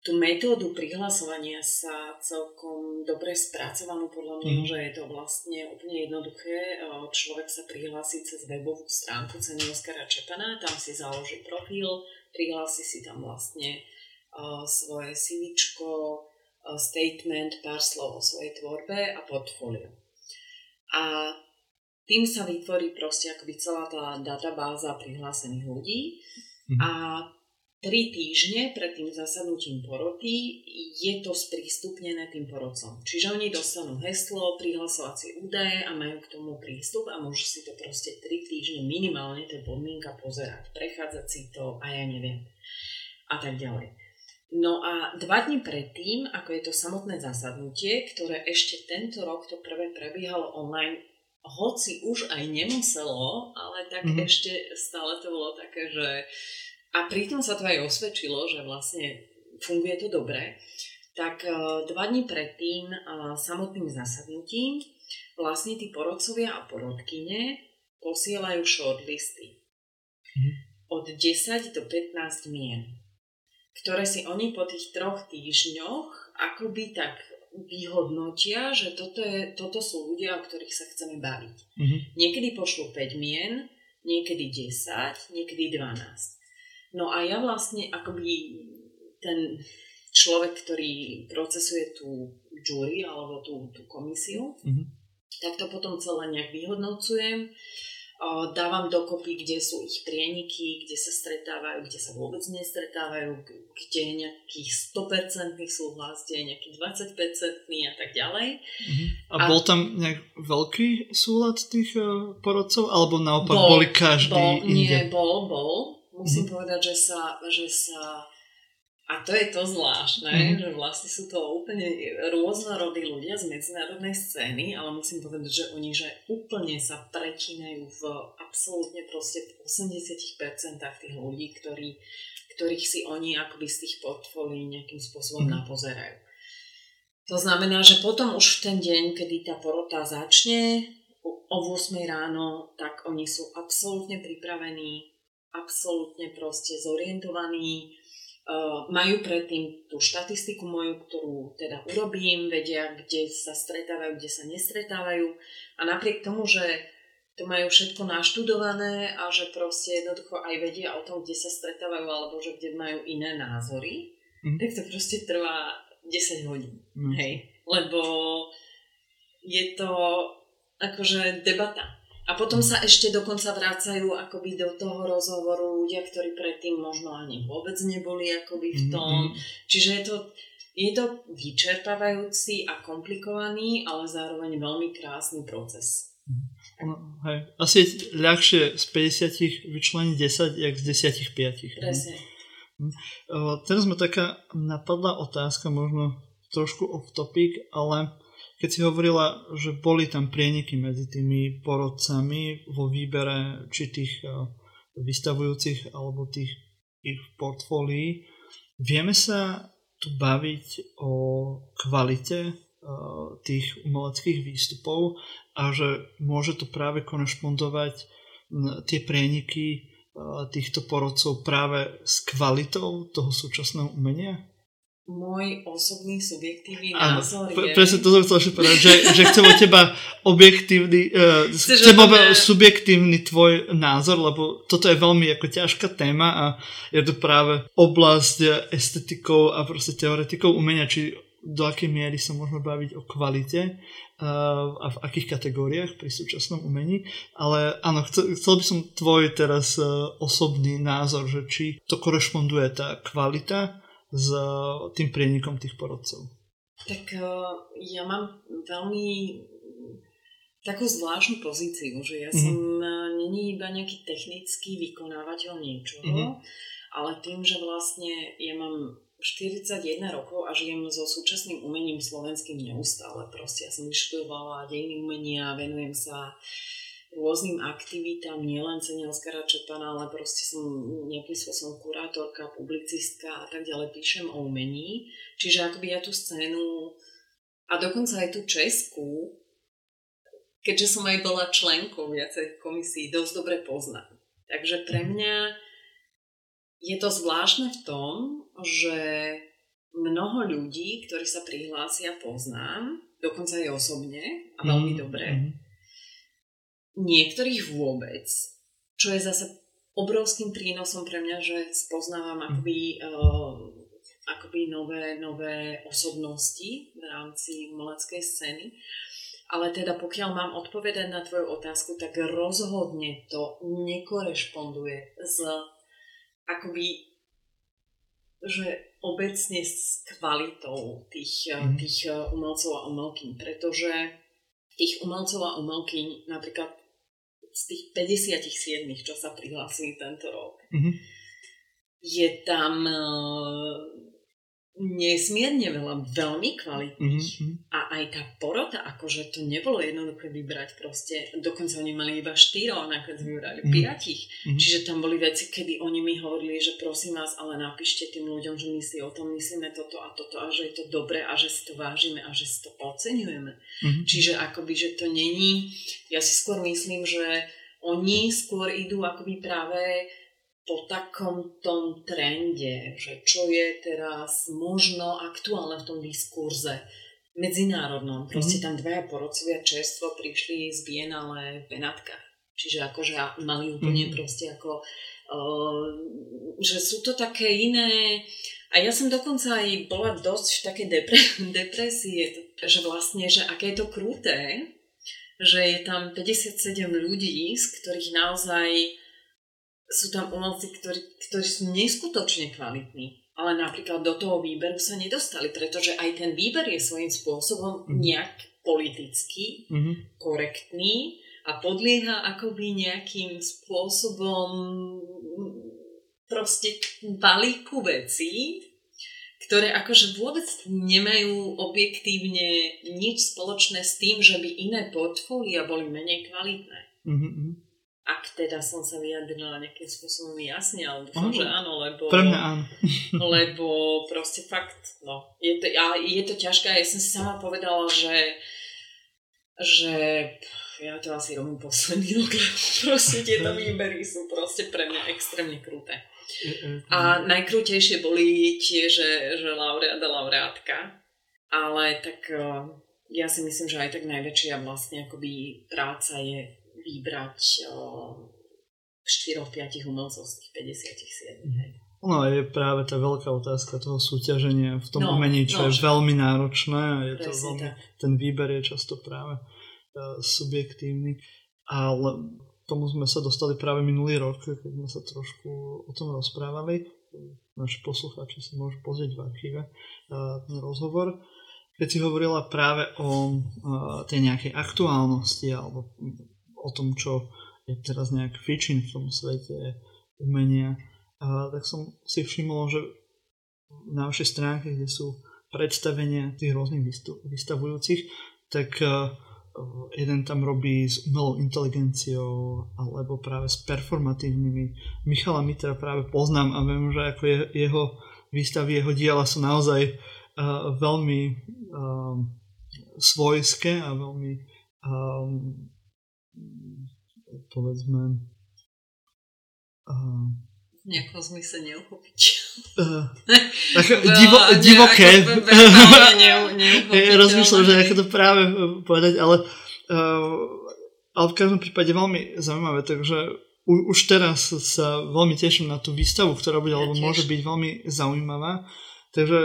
tú metódu prihlasovania sa celkom dobre spracovanú podľa mňa, mm. že je to vlastne úplne jednoduché. Človek sa prihlási cez webovú stránku ceny Oskara Čepana, tam si založí profil, prihlási si tam vlastne uh, svoje CV, uh, statement, pár slov o svojej tvorbe a portfólio. A tým sa vytvorí proste akoby celá tá databáza prihlásených ľudí mm. a tri týždne pred tým zasadnutím poroty je to sprístupnené tým porodcom. Čiže oni dostanú heslo, prihlasovacie údaje a majú k tomu prístup a môžu si to proste tri týždne minimálne, to je podmienka, pozerať, prechádzať si to a ja neviem. A tak ďalej. No a dva dní predtým, ako je to samotné zasadnutie, ktoré ešte tento rok to prvé prebiehalo online, hoci už aj nemuselo, ale tak mm-hmm. ešte stále to bolo také, že a pritom sa to aj osvedčilo, že vlastne funguje to dobre, tak e, dva dní pred tým e, samotným zasadnutím vlastne tí porodcovia a porodkyne posielajú shortlisty od 10 do 15 mien, ktoré si oni po tých troch týždňoch akoby tak vyhodnotia, že toto, je, toto sú ľudia, o ktorých sa chceme baviť. Mm-hmm. Niekedy pošlú 5 mien, niekedy 10, niekedy 12. No a ja vlastne akoby ten človek, ktorý procesuje tú jury alebo tú, tú komisiu, mm-hmm. tak to potom celé nejak vyhodnocujem dávam dokopy, kde sú ich prieniky, kde sa stretávajú, kde sa vôbec nestretávajú, kde je nejaký 100% súhlas, kde je nejaký 20% a tak ďalej. Uh-huh. A, a bol tam nejak veľký súlad tých uh, porodcov, alebo naopak bol, boli každý bol, inde? Nie, bol, bol. Musím uh-huh. povedať, že sa, že sa a to je to zvláštne, mm. že vlastne sú to úplne rôznorodí ľudia z medzinárodnej scény, ale musím povedať, že oni že úplne sa prečínajú v absolútne proste v 80% tých ľudí, ktorí, ktorých si oni akoby z tých portfólií nejakým spôsobom mm. napozerajú. To znamená, že potom už v ten deň, kedy tá porota začne, o 8 ráno, tak oni sú absolútne pripravení, absolútne proste zorientovaní, Uh, majú predtým tú štatistiku moju, ktorú teda urobím, vedia, kde sa stretávajú, kde sa nestretávajú a napriek tomu, že to majú všetko naštudované a že proste jednoducho aj vedia o tom, kde sa stretávajú alebo že kde majú iné názory, mm. tak to proste trvá 10 hodín. Mm. Hej. Lebo je to akože debata a potom sa ešte dokonca vrácajú akoby do toho rozhovoru ľudia, ktorí predtým možno ani vôbec neboli akoby v tom. Mm-hmm. Čiže je to, je to vyčerpávajúci a komplikovaný, ale zároveň veľmi krásny proces. No, hej. Asi je ľahšie z 50 vyčleniť 10, jak z 10 5. Presne. Hm. teraz ma taká napadla otázka, možno trošku off topic, ale keď si hovorila, že boli tam prieniky medzi tými porodcami vo výbere či tých eh, vystavujúcich alebo tých ich portfólií, vieme sa tu baviť o kvalite eh, tých umeleckých výstupov a že môže to práve konešpondovať tie prieniky eh, týchto porodcov práve s kvalitou toho súčasného umenia? Môj osobný subjektívny názor je... Presne to som chcel povedať, že, že chcem od teba objektívny, uh, chcem obe... subjektívny tvoj názor, lebo toto je veľmi ako ťažká téma a je to práve oblasť estetikov a proste teoretikov umenia, či do akej miery sa môžeme baviť o kvalite uh, a v akých kategóriách pri súčasnom umení. Ale áno, chcel, chcel by som tvoj teraz uh, osobný názor, že či to korešponduje tá kvalita s tým prienikom tých porodcov? Tak e, ja mám veľmi takú zvláštnu pozíciu, že ja mm-hmm. som e, není iba nejaký technický vykonávateľ niečoho, mm-hmm. ale tým, že vlastne ja mám 41 rokov a žijem so súčasným umením slovenským neustále. Proste ja som vyštudovala dejiny umenia, venujem sa uh, rôznym aktivitám, nielen cene Oskara Čepana, ale proste som nejakým spôsobom kurátorka, publicistka a tak ďalej, píšem o umení. Čiže akoby ja tú scénu a dokonca aj tú Česku, keďže som aj bola členkou viacej komisí, dosť dobre poznám. Takže pre mňa je to zvláštne v tom, že mnoho ľudí, ktorí sa prihlásia, poznám, dokonca aj osobne a veľmi mm, dobre. Mm niektorých vôbec, čo je zase obrovským prínosom pre mňa, že spoznávam mhm. akoby, uh, akoby nové, nové osobnosti v rámci umeleckej scény. Ale teda pokiaľ mám odpovedať na tvoju otázku, tak rozhodne to nekorešponduje s akoby že obecne s kvalitou tých, mm. tých eh, umelcov a umelkyň, pretože tých umelcov a umelkyň napríklad z tých 57, čo sa prihlásili tento rok, mm-hmm. je tam uh, nesmierne veľa veľmi kvalitných mm-hmm. a aj tá porota, akože to nebolo jednoduché vybrať proste, dokonca oni mali iba štyro a nakoniec vybrali mm-hmm. piatich, mm-hmm. čiže tam boli veci, kedy oni mi hovorili, že prosím vás, ale napíšte tým ľuďom, že my si o tom myslíme toto a toto a že je to dobré a že si to vážime a že si to oceňujeme. Mm-hmm. Čiže akoby, že to není, ja si skôr myslím, že oni skôr idú akoby práve po takom tom trende, že čo je teraz možno aktuálne v tom diskurze medzinárodnom. Proste mm-hmm. tam dvaja porodcovia čerstvo prišli z Bienale v Benátkach. Čiže akože mali úplne mm-hmm. proste ako že sú to také iné... A ja som dokonca aj bola dosť v takej depre- [laughs] depresie, že vlastne, že aké je to kruté, že je tam 57 ľudí, z ktorých naozaj sú tam umelci, ktorí, ktorí sú neskutočne kvalitní. Ale napríklad do toho výberu sa nedostali, pretože aj ten výber je svojím spôsobom mhm. nejak politický, mm-hmm. korektný a podlieha akoby nejakým spôsobom proste balíku vecí, ktoré akože vôbec nemajú objektívne nič spoločné s tým, že by iné portfólia boli menej kvalitné. Mm-hmm. Ak teda som sa vyjadrila nejakým spôsobom jasne, ale dúfam, že áno, lebo... Pre mňa áno. [laughs] [laughs] lebo proste fakt, no, je to, je to ťažké. Ja som si sama povedala, že že ja to asi robím posledný rok, [laughs] proste tieto výbery sú proste pre mňa extrémne kruté. A najkrútejšie boli tie, že, že laureát a laureátka, ale tak e, ja si myslím, že aj tak najväčšia vlastne akoby práca je vybrať 4-5 umelcov z tých 57. Hej. No je práve tá veľká otázka toho súťaženia v tom no, umení, čo no, je že... veľmi náročné a je to veľmi, ten výber je často práve uh, subjektívny. Ale tomu sme sa dostali práve minulý rok, keď sme sa trošku o tom rozprávali. Naši poslucháči si môžu pozrieť v archíve uh, ten rozhovor. Keď si hovorila práve o uh, tej nejakej aktuálnosti alebo o tom, čo je teraz nejak fičin v tom svete umenia, a tak som si všimol, že na vašej stránke, kde sú predstavenia tých rôznych vystavujúcich, tak jeden tam robí s umelou inteligenciou alebo práve s performatívnymi. Michala Mitra práve poznám a viem, že ako je, jeho výstavy, jeho diela sú naozaj uh, veľmi uh, svojské a veľmi povedzme uh, v nejakom zmysle neuchopiť. Uh, divo, divoké. rozmýšľam, že ako to práve povedať, ale, uh, ale v každom prípade veľmi zaujímavé, takže u, už teraz sa veľmi teším na tú výstavu, ktorá bude, ja alebo tiež. môže byť veľmi zaujímavá. Takže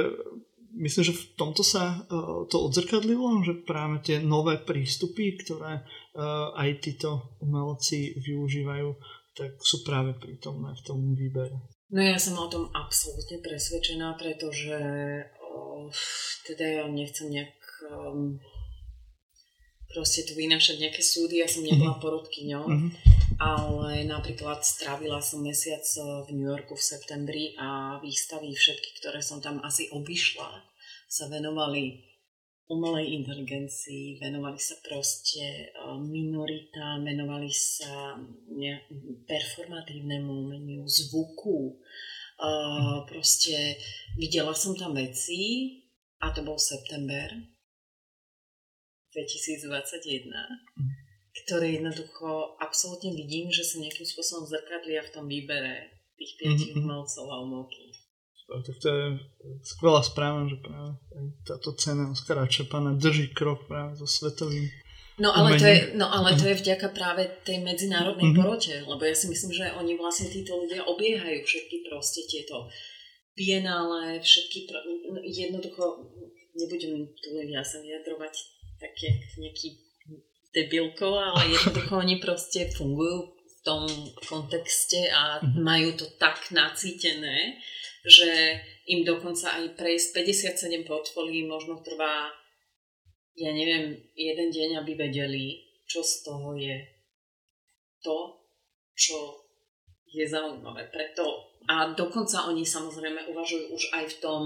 myslím, že v tomto sa uh, to odzrkadlilo, že práve tie nové prístupy, ktoré uh, aj títo umelci využívajú, tak sú práve prítomné v tom výbere. No ja som o tom absolútne presvedčená, pretože o, teda ja nechcem nejak um, proste tu vynašať nejaké súdy, ja som nebola mm-hmm. porodkyňou, mm-hmm. Ale napríklad strávila som mesiac v New Yorku v septembri a výstavy všetky, ktoré som tam asi obišla, sa venovali umelej inteligencii, venovali sa proste minoritám, venovali sa performatívnemu umeniu, zvuku. Proste videla som tam veci a to bol september 2021, ktoré jednoducho absolútne vidím, že sa nejakým spôsobom zrkadlia v tom výbere tých piatich mm-hmm. umelcov a umelky. Tak to je skvelá správa, že práve táto cena Oskara Čepana drží krok práve so svetovým No ale, to je, no ale to je vďaka práve tej medzinárodnej mm-hmm. porote, lebo ja si myslím, že oni vlastne títo ľudia obiehajú všetky proste tieto bienále, všetky, no, jednoducho, nebudem tu ja sa vyjadrovať také nejaký debilko, ale [laughs] jednoducho oni proste fungujú v tom kontexte a mm-hmm. majú to tak nacítené, že im dokonca aj prejsť 57 portfólií možno trvá, ja neviem, jeden deň, aby vedeli, čo z toho je to, čo je zaujímavé. Preto, a dokonca oni samozrejme uvažujú už aj v tom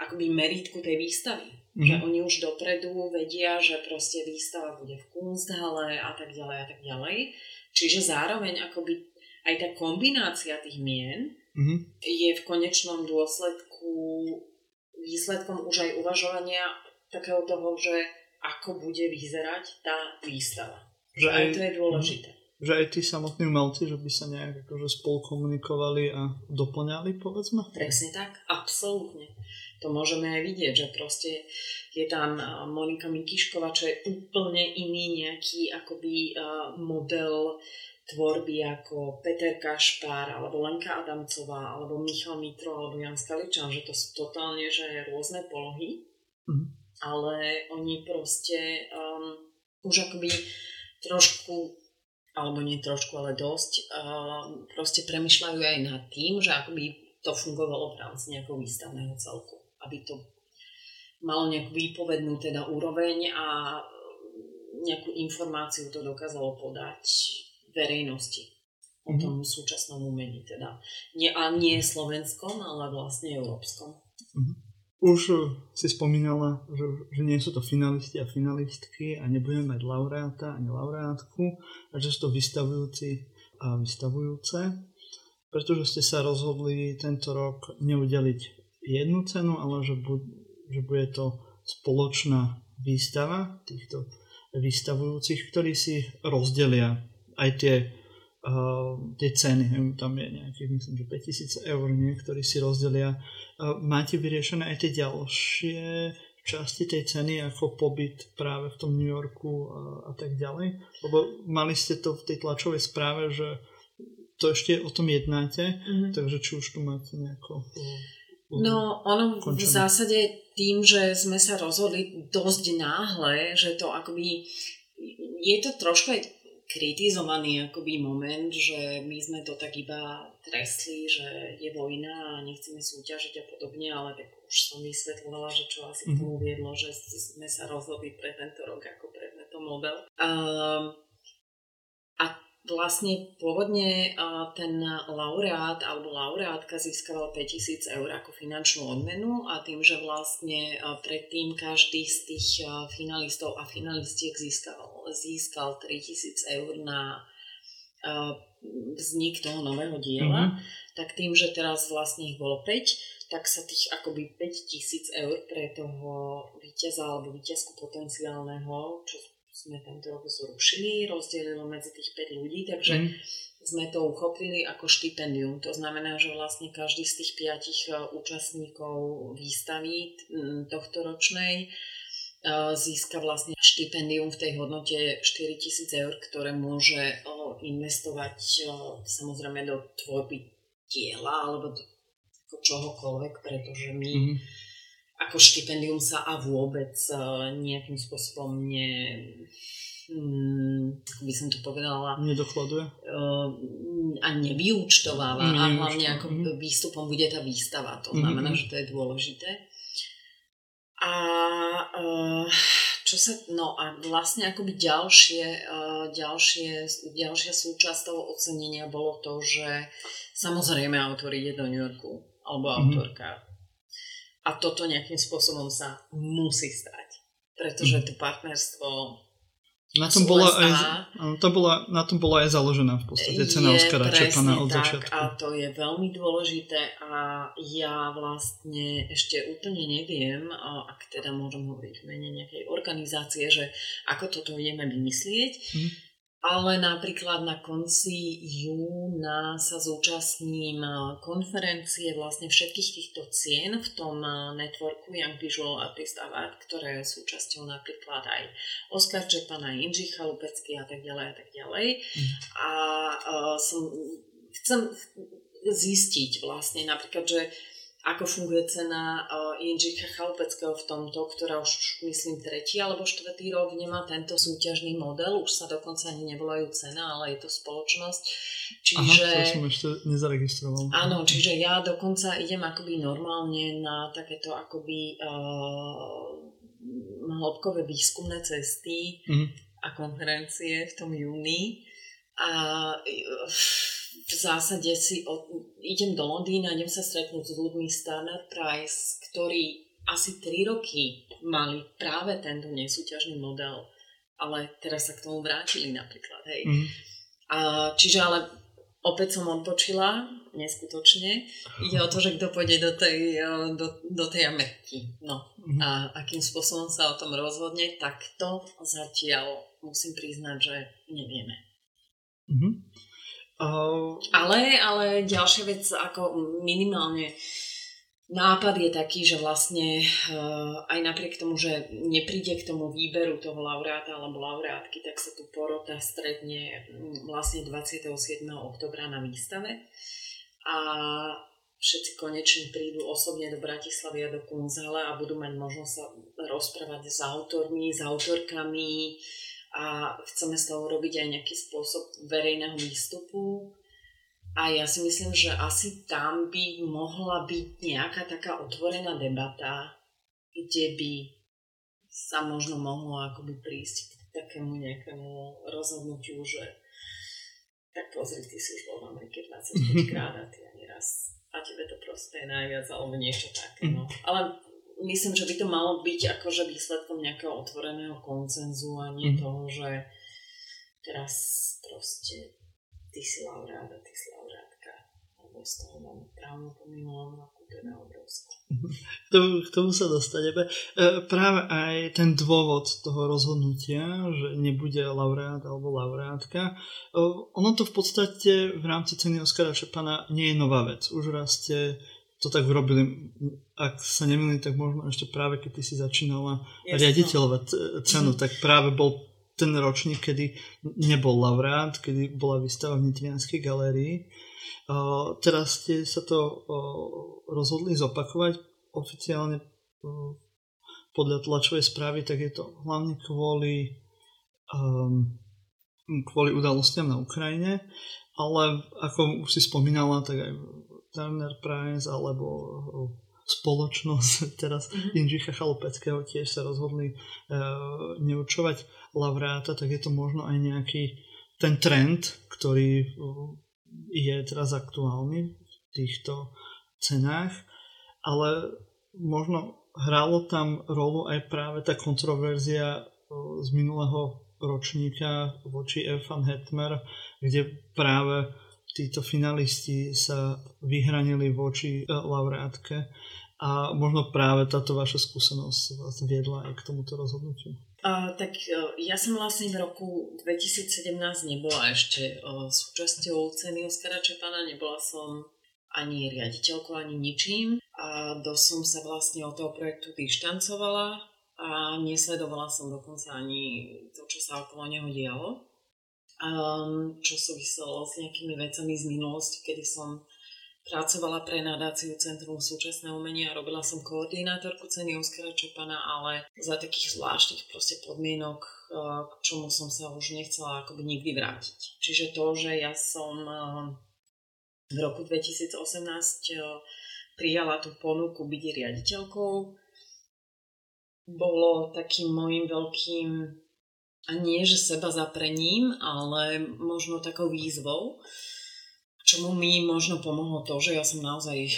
akoby meritku tej výstavy. Mm-hmm. Že oni už dopredu vedia, že proste výstava bude v Kunsthale a tak ďalej a tak ďalej. Čiže zároveň akoby aj tá kombinácia tých mien mm-hmm. je v konečnom dôsledku výsledkom už aj uvažovania takého toho, že ako bude vyzerať tá výstava. Že aj, to je dôležité. Že aj tí samotní umelci, že by sa nejak akože spolu komunikovali a doplňali, povedzme? Presne tak, absolútne. To môžeme aj vidieť, že proste je tam Monika Mikiškova, čo je úplne iný nejaký akoby model tvorby ako Peter Kašpar, alebo Lenka Adamcová, alebo Michal Mitro, alebo Jan Skaličan, že to sú totálne že rôzne polohy, mm. ale oni proste um, už akoby trošku alebo nie trošku, ale dosť, uh, proste premyšľajú aj nad tým, že akoby to fungovalo v rámci nejakého výstavného celku. Aby to malo nejakú výpovednú teda úroveň a nejakú informáciu to dokázalo podať verejnosti o mhm. tom mm-hmm. súčasnom umení teda. Nie, a nie slovenskom, ale vlastne európskom. Mm-hmm. Už eh, si spomínala, že, že nie sú to finalisti a finalistky a nebudeme mať laureáta ani laureátku a že sú to vystavujúci a vystavujúce, pretože ste sa rozhodli tento rok neudeliť jednu cenu, ale že, bu- že bude to spoločná výstava týchto vystavujúcich, ktorí si rozdelia aj tie uh, tie ceny, tam je nejakých, myslím, že 5000 eur, niektorí si rozdelia. Uh, máte vyriešené aj tie ďalšie časti tej ceny, ako pobyt práve v tom New Yorku a, a tak ďalej? Lebo mali ste to v tej tlačovej správe, že to ešte o tom jednáte, mm-hmm. takže či už tu máte nejako... No, ono končené. v zásade tým, že sme sa rozhodli dosť náhle, že to akoby je to trošku aj kritizovaný akoby moment, že my sme to tak iba trestli, že je vojna a nechceme súťažiť a podobne, ale tak už som vysvetlovala, že čo asi k tomu mhm. viedlo, že sme sa rozhodli pre tento rok ako predmetom model. Um, vlastne pôvodne ten laureát alebo laureátka získaval 5000 eur ako finančnú odmenu a tým, že vlastne predtým každý z tých finalistov a finalistiek získal, získal 3000 eur na vznik toho nového diela, mm-hmm. tak tým, že teraz vlastne ich bolo 5, tak sa tých akoby 5000 eur pre toho víťaza alebo víťazku potenciálneho, čo sme tento rok zrušili, rozdelilo medzi tých 5 ľudí, takže mm. sme to uchopili ako štipendium. To znamená, že vlastne každý z tých piatich e, účastníkov výstavy tohto ročnej e, získa vlastne štipendium v tej hodnote 4000 eur, ktoré môže e, investovať samozrejme do tvorby diela alebo do čohokoľvek, pretože my mm ako štipendium sa a vôbec uh, nejakým spôsobom ne, um, by som to povedala, nedokladuje uh, a nevyúčtováva mm, a hlavne ako mm. výstupom bude tá výstava. To znamená, mm, že to je dôležité. A uh, čo sa, no a vlastne akoby ďalšie, ďalšie, ďalšia súčasť toho ocenenia bolo to, že samozrejme autor ide do New Yorku, alebo mm-hmm. A toto nejakým spôsobom sa musí stať. Pretože to partnerstvo na tom, bola aj, to bola, na tom bola aj založená v podstate cena Oscara čakaná od tak, začiatku. A to je veľmi dôležité a ja vlastne ešte úplne neviem, ak teda môžem hovoriť v mene nejakej organizácie, že ako toto ideme vymyslieť. Hmm ale napríklad na konci júna sa zúčastním konferencie vlastne všetkých týchto cien v tom networku Young Visual Artist Award, ktoré sú súčasťou napríklad aj Oskar Čepan, aj Inži Chalupecký a tak ďalej a tak ďalej. Mm. A uh, som, chcem zistiť vlastne napríklad, že ako funguje cena uh, Inžika Chalupeckého v tomto, ktorá už myslím tretí alebo štvrtý rok nemá tento súťažný model, už sa dokonca ani nevolajú cena, ale je to spoločnosť. Čiže... Aha, to som ešte nezaregistroval. Áno, čiže ja dokonca idem akoby normálne na takéto akoby uh, hĺbkové výskumné cesty mm. a konferencie v tom júni. A uh, v zásade si od, idem do Londýna, idem sa stretnúť s ľuďmi Standard Price, ktorí asi 3 roky mali práve tento nesúťažný model, ale teraz sa k tomu vrátili napríklad, hej. Mm. A, čiže ale opäť som odpočila, neskutočne. Ide o to, že kto pôjde do tej, do, do tej Ameriky. No. Mm. A akým spôsobom sa o tom rozhodne, tak to zatiaľ musím priznať, že nevieme. Mm-hmm. Ale, ale ďalšia vec, ako minimálne nápad je taký, že vlastne uh, aj napriek tomu, že nepríde k tomu výberu toho laureáta alebo laureátky, tak sa tu porota stretne mm, vlastne 27. oktobra na výstave a všetci konečne prídu osobne do Bratislavy a do Kunzala a budú mať možnosť sa rozprávať s autormi, s autorkami a chceme z toho robiť aj nejaký spôsob verejného výstupu a ja si myslím, že asi tam by mohla byť nejaká taká otvorená debata, kde by sa možno mohlo akoby prísť k takému nejakému rozhodnutiu, že tak pozri, ty si už bol v Amerike 25 [laughs] krát a ty ani raz a tebe to proste je najviac, alebo niečo také. No. Ale myslím, že by to malo byť akože výsledkom nejakého otvoreného koncenzu a nie mm. toho, že teraz proste ty si laureát a ty si laureátka. Lebo z toho mám právnu po minulom roku obrovskú. K tomu, k tomu sa dostaneme. E, práve aj ten dôvod toho rozhodnutia, že nebude laureát alebo laureátka, e, ono to v podstate v rámci ceny Oskara Šepana nie je nová vec. Už raz ste to tak urobili, ak sa nemýlim, tak možno ešte práve keď ty si začínala Jasne. riaditeľovať cenu, mm. tak práve bol ten ročník, kedy nebol laureát, kedy bola výstava v Nitrianskej galérii. Uh, teraz ste sa to uh, rozhodli zopakovať oficiálne uh, podľa tlačovej správy, tak je to hlavne kvôli, um, kvôli udalostiam na Ukrajine, ale ako už si spomínala, tak aj Turner Prize alebo spoločnosť [laughs] teraz mm-hmm. Inžicha Chalupeckého tiež sa rozhodli uh, neurčovať laureáta, tak je to možno aj nejaký ten trend, ktorý je teraz aktuálny v týchto cenách, ale možno hralo tam rolu aj práve tá kontroverzia z minulého ročníka voči Erfan Hetmer, kde práve títo finalisti sa vyhranili voči e, laureátke a možno práve táto vaša skúsenosť vás viedla aj k tomuto rozhodnutiu. Uh, tak uh, ja som vlastne v roku 2017 nebola ešte uh, súčasťou ceny Oskara Čepana, nebola som ani riaditeľkou, ani ničím. A dosť som sa vlastne od toho projektu dištancovala a nesledovala som dokonca ani to, čo sa okolo neho dialo. Um, čo súviselo s nejakými vecami z minulosti, kedy som pracovala pre nadáciu Centrum súčasné umenia a robila som koordinátorku ceny Oskara Čepana, ale za takých zvláštnych proste podmienok, eh, k čomu som sa už nechcela akoby nikdy vrátiť. Čiže to, že ja som eh, v roku 2018 eh, prijala tú ponuku byť riaditeľkou, bolo takým môjim veľkým a nie že seba zaprením, ale možno takou výzvou, čomu mi možno pomohlo to, že ja som naozaj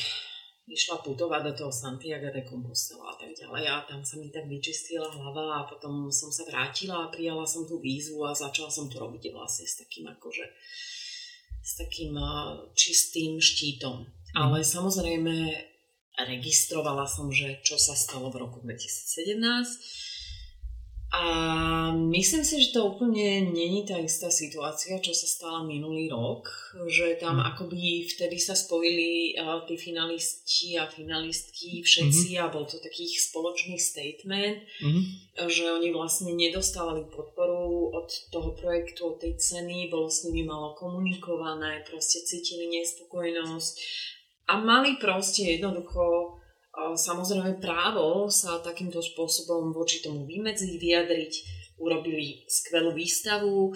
išla putovať do toho Santiago de Compostela a tak ďalej a tam sa mi tak vyčistila hlava a potom som sa vrátila a prijala som tú výzvu a začala som to robiť vlastne s takým akože s takým čistým štítom. Mm. Ale samozrejme registrovala som, že čo sa stalo v roku 2017 a myslím si, že to úplne není tá istá situácia, čo sa stala minulý rok, že tam mm. akoby vtedy sa spojili uh, tí finalisti a finalistky všetci mm-hmm. a bol to taký spoločný statement, mm-hmm. že oni vlastne nedostávali podporu od toho projektu, od tej ceny, bolo s nimi malo komunikované, proste cítili nespokojnosť a mali proste jednoducho samozrejme právo sa takýmto spôsobom voči tomu vymedziť, vyjadriť, urobili skvelú výstavu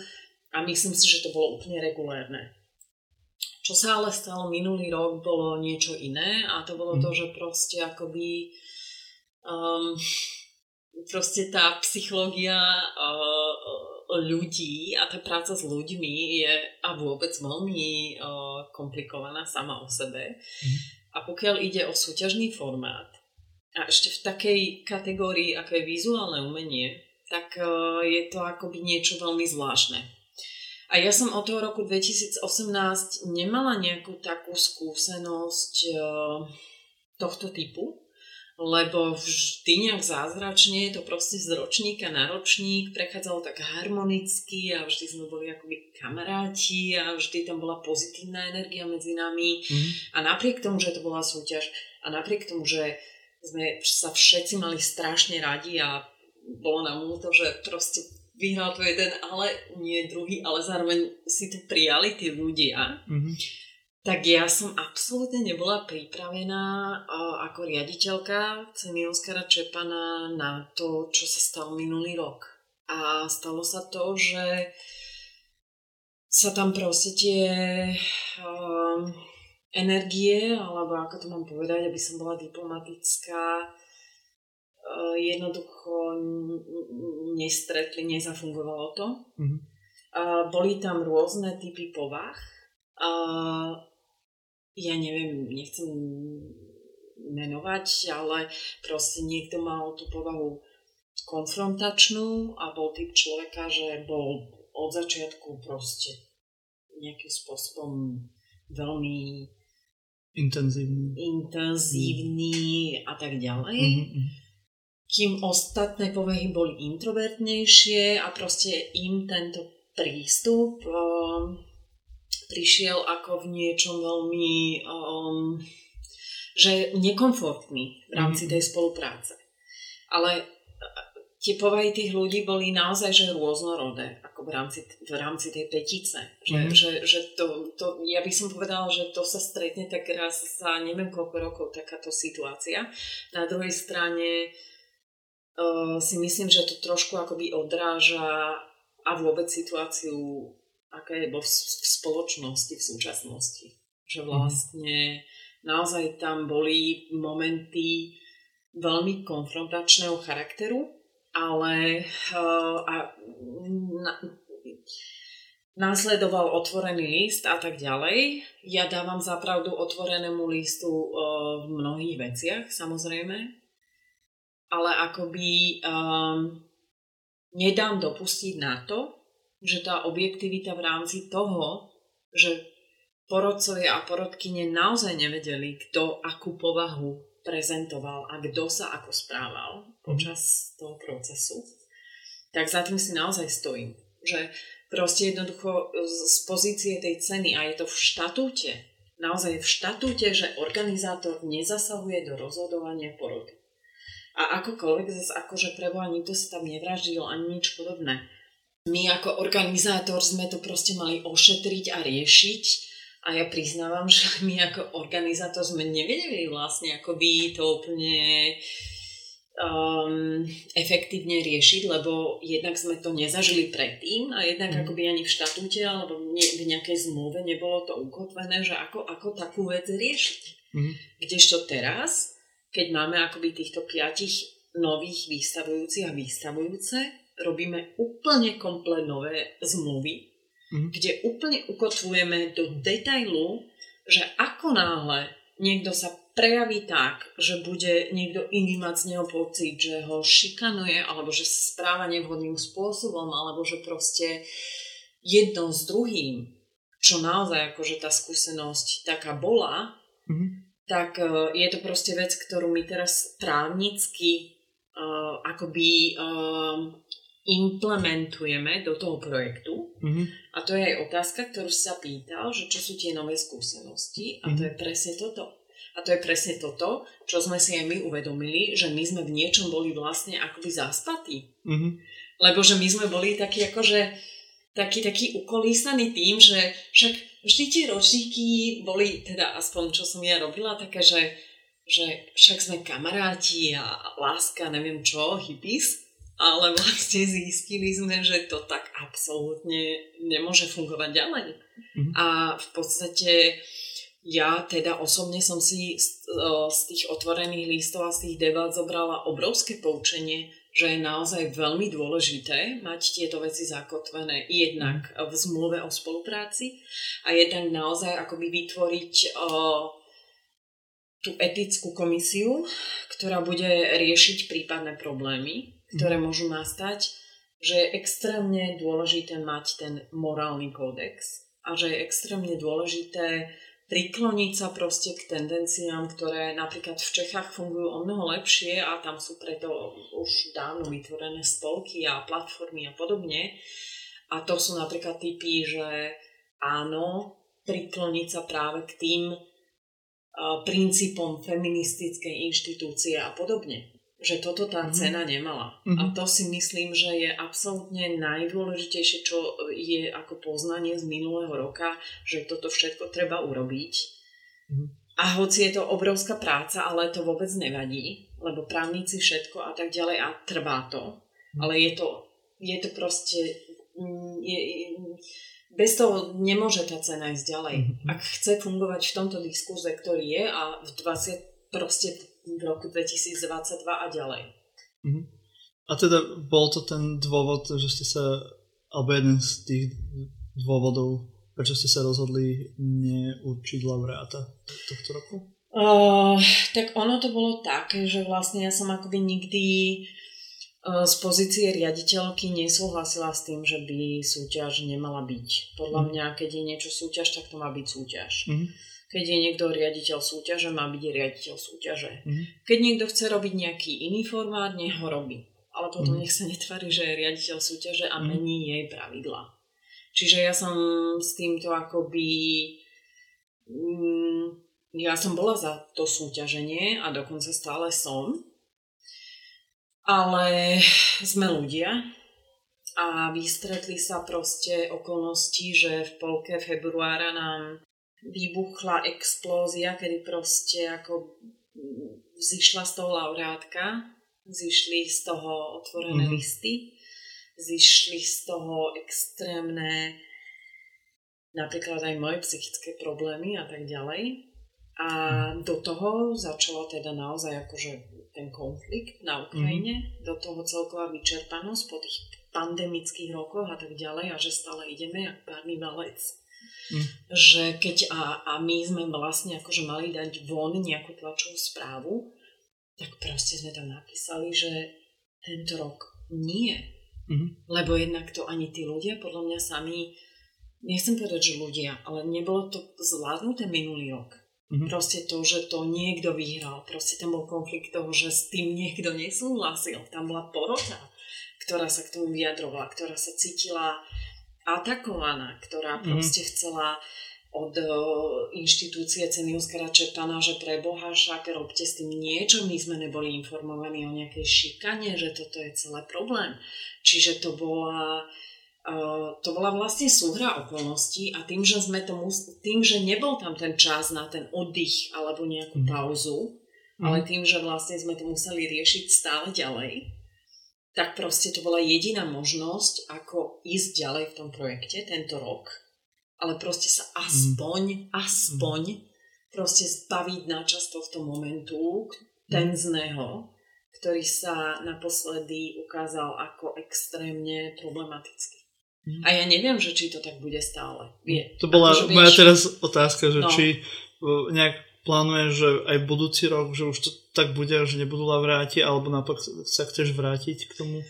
a myslím si, že to bolo úplne regulérne. Čo sa ale stalo minulý rok, bolo niečo iné a to bolo to, že proste akoby um, proste tá psychológia uh, ľudí a tá práca s ľuďmi je a vôbec veľmi uh, komplikovaná sama o sebe. Mm a pokiaľ ide o súťažný formát, a ešte v takej kategórii, ako je vizuálne umenie, tak e, je to akoby niečo veľmi zvláštne. A ja som od toho roku 2018 nemala nejakú takú skúsenosť e, tohto typu, lebo vždy nejak zázračne to proste z ročníka na ročník prechádzalo tak harmonicky a vždy sme boli akoby kamaráti a vždy tam bola pozitívna energia medzi nami mm. a napriek tomu, že to bola súťaž, A napriek tomu, že sme sa všetci mali strašne radi a bolo nám to, že proste vyhral to jeden, ale nie druhý, ale zároveň si to prijali tí ľudia. Mm-hmm. Tak ja som absolútne nebola pripravená ako riaditeľka ceny Oskara Čepana na to, čo sa stalo minulý rok. A stalo sa to, že sa tam proste tie um, energie, alebo ako to mám povedať, aby som bola diplomatická, uh, jednoducho nestretli, nezafungovalo to. Mm-hmm. Uh, boli tam rôzne typy povah. Uh, ja neviem, nechcem menovať, ale proste niekto mal tú povahu konfrontačnú a bol typ človeka, že bol od začiatku proste nejakým spôsobom veľmi intenzívny, intenzívny a tak ďalej. Mm-hmm. Kým ostatné povahy boli introvertnejšie a proste im tento prístup um, prišiel ako v niečom veľmi um, že nekomfortný v rámci mm-hmm. tej spolupráce. Ale tie povahy tých ľudí boli naozaj že rôznorodé, ako v rámci, v rámci tej petice. Že, mm. že, že to, to, ja by som povedala, že to sa stretne tak raz za neviem koľko rokov takáto situácia. Na druhej strane uh, si myslím, že to trošku akoby odráža a vôbec situáciu, aká je vo v, spoločnosti v súčasnosti. Že mhm. vlastne naozaj tam boli momenty veľmi konfrontačného charakteru, ale uh, a, na, následoval otvorený list a tak ďalej. Ja dávam zapravdu otvorenému listu uh, v mnohých veciach, samozrejme, ale akoby um, nedám dopustiť na to, že tá objektivita v rámci toho, že porodcovia a porodkyne naozaj nevedeli, kto akú povahu prezentoval a kto sa ako správal počas toho procesu, tak za tým si naozaj stojím. Že proste jednoducho z pozície tej ceny a je to v štatúte, naozaj v štatúte, že organizátor nezasahuje do rozhodovania porody. A akokoľvek zase akože preboha nikto sa tam nevraždil ani nič podobné. My ako organizátor sme to proste mali ošetriť a riešiť a ja priznávam, [laughs] že my ako organizátor sme nevedeli vlastne akoby to úplne um, efektívne riešiť, lebo jednak sme to nezažili predtým a jednak mm. akoby ani v štatúte alebo v nejakej zmluve nebolo to ukotvené, že ako, ako takú vec riešiť. Mm. Kdežto teraz, keď máme akoby týchto piatich nových výstavujúcich a výstavujúce, robíme úplne komplet nové zmluvy, mm. kde úplne ukotvujeme do detailu, že ako náhle niekto sa prejaví tak, že bude niekto iný mať z neho pocit, že ho šikanuje, alebo že sa správa nevhodným spôsobom, alebo že proste jedno s druhým, čo naozaj akože tá skúsenosť taká bola, mm-hmm. tak uh, je to proste vec, ktorú my teraz právnicky uh, akoby uh, implementujeme do toho projektu. Mm-hmm. A to je aj otázka, ktorú sa pýtal, že čo sú tie nové skúsenosti. A mm-hmm. to je presne toto. A to je presne toto, čo sme si aj my uvedomili, že my sme v niečom boli vlastne akoby zaspatí. Mm-hmm. Lebo že my sme boli takí akože taký, taký ukolísaný tým, že však vždy tie ročníky boli, teda aspoň čo som ja robila, také, že, že však sme kamaráti a láska, neviem čo, hippies ale vlastne zistili sme, že to tak absolútne nemôže fungovať ďalej. Mm-hmm. A v podstate ja teda osobne som si z, z tých otvorených listov a z tých debát zobrala obrovské poučenie, že je naozaj veľmi dôležité mať tieto veci zakotvené jednak v zmluve o spolupráci a jednak naozaj akoby vytvoriť o, tú etickú komisiu, ktorá bude riešiť prípadné problémy ktoré môžu nastať, že je extrémne dôležité mať ten morálny kódex a že je extrémne dôležité prikloniť sa proste k tendenciám, ktoré napríklad v Čechách fungujú o mnoho lepšie a tam sú preto už dávno vytvorené spolky a platformy a podobne. A to sú napríklad typy, že áno, prikloniť sa práve k tým princípom feministickej inštitúcie a podobne. Že toto tá mm. cena nemala. Mm. A to si myslím, že je absolútne najdôležitejšie, čo je ako poznanie z minulého roka, že toto všetko treba urobiť. Mm. A hoci je to obrovská práca, ale to vôbec nevadí, lebo právnici všetko a tak ďalej a trvá to. Mm. Ale je to, je to proste... Mm, je, bez toho nemôže tá cena ísť ďalej. Mm-hmm. Ak chce fungovať v tomto diskurze, ktorý je a v 20, proste v roku 2022 a ďalej. Mm-hmm. A teda bol to ten dôvod, že ste sa, alebo jeden z tých dôvodov, prečo ste sa rozhodli neurčiť laureáta tohto roku? Uh, tak ono to bolo také, že vlastne ja som akoby nikdy z pozície riaditeľky nesúhlasila s tým, že by súťaž nemala byť. Podľa mm. mňa, keď je niečo súťaž, tak to má byť súťaž. Mm. Keď je niekto riaditeľ súťaže, má byť riaditeľ súťaže. Mm. Keď niekto chce robiť nejaký iný formát, nech ho robí. Ale potom mm. nech sa netvári, že je riaditeľ súťaže a mm. mení jej pravidla. Čiže ja som s týmto akoby... Mm, ja som bola za to súťaženie a dokonca stále som ale sme ľudia a vystretli sa proste okolnosti, že v polke februára nám vybuchla explózia, kedy proste ako zišla z toho laureátka, zišli z toho otvorené mm-hmm. listy, zišli z toho extrémne napríklad aj moje psychické problémy a tak ďalej. A mhm. do toho začalo teda naozaj akože ten konflikt na Ukrajine, mm-hmm. do toho celková vyčerpanosť po tých pandemických rokoch a tak ďalej a že stále ideme jak párny valec. Mm. Že keď a, a my sme vlastne akože mali dať von nejakú tlačovú správu, tak proste sme tam napísali, že tento rok nie. Mm-hmm. Lebo jednak to ani tí ľudia podľa mňa sami, nechcem povedať, že ľudia, ale nebolo to zvládnuté minulý rok. Mm-hmm. Proste to, že to niekto vyhral, proste tam bol konflikt toho, že s tým niekto nesúhlasil. Tam bola porota, ktorá sa k tomu vyjadrovala, ktorá sa cítila atakovaná, ktorá mm-hmm. proste chcela od uh, inštitúcie ceny Oskara Čertana, že pre Boha však robte s tým niečo, my sme neboli informovaní o nejakej šikane, že toto je celé problém. Čiže to bola to bola vlastne súhra okolností a tým, že sme to mus- tým, že nebol tam ten čas na ten oddych alebo nejakú mm. pauzu, mm. ale tým, že vlastne sme to museli riešiť stále ďalej, tak proste to bola jediná možnosť, ako ísť ďalej v tom projekte tento rok. Ale proste sa aspoň, mm. aspoň proste zbaviť na čas tohto momentu tenzného, ktorý sa naposledy ukázal ako extrémne problematický. A ja neviem, že či to tak bude stále. Je. To bola akože, moja teraz otázka, že no. či nejak plánuje, že aj budúci rok, že už to tak bude, že nebudú laureáti, alebo naopak sa chceš vrátiť k tomu?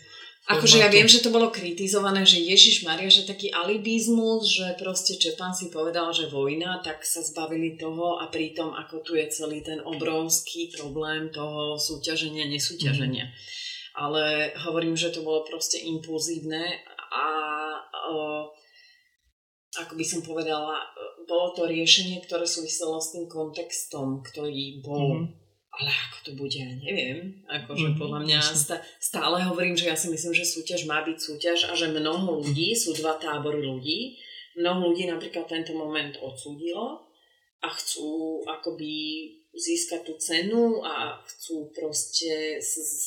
Akože ja viem, že to bolo kritizované, že Ježiš Maria, že taký alibizmus, že proste Čepan si povedal, že vojna, tak sa zbavili toho a pritom ako tu je celý ten obrovský problém toho súťaženia, nesúťaženia. Mm. Ale hovorím, že to bolo proste impulzívne a o, ako by som povedala, bolo to riešenie, ktoré súviselo s tým kontextom, ktorý bol. Mm-hmm. Ale ako to bude, ja neviem. Akože mm-hmm. podľa mňa stále hovorím, že ja si myslím, že súťaž má byť súťaž a že mnoho ľudí, sú dva tábory ľudí, mnoho ľudí napríklad tento moment odsúdilo a chcú akoby získať tú cenu a chcú proste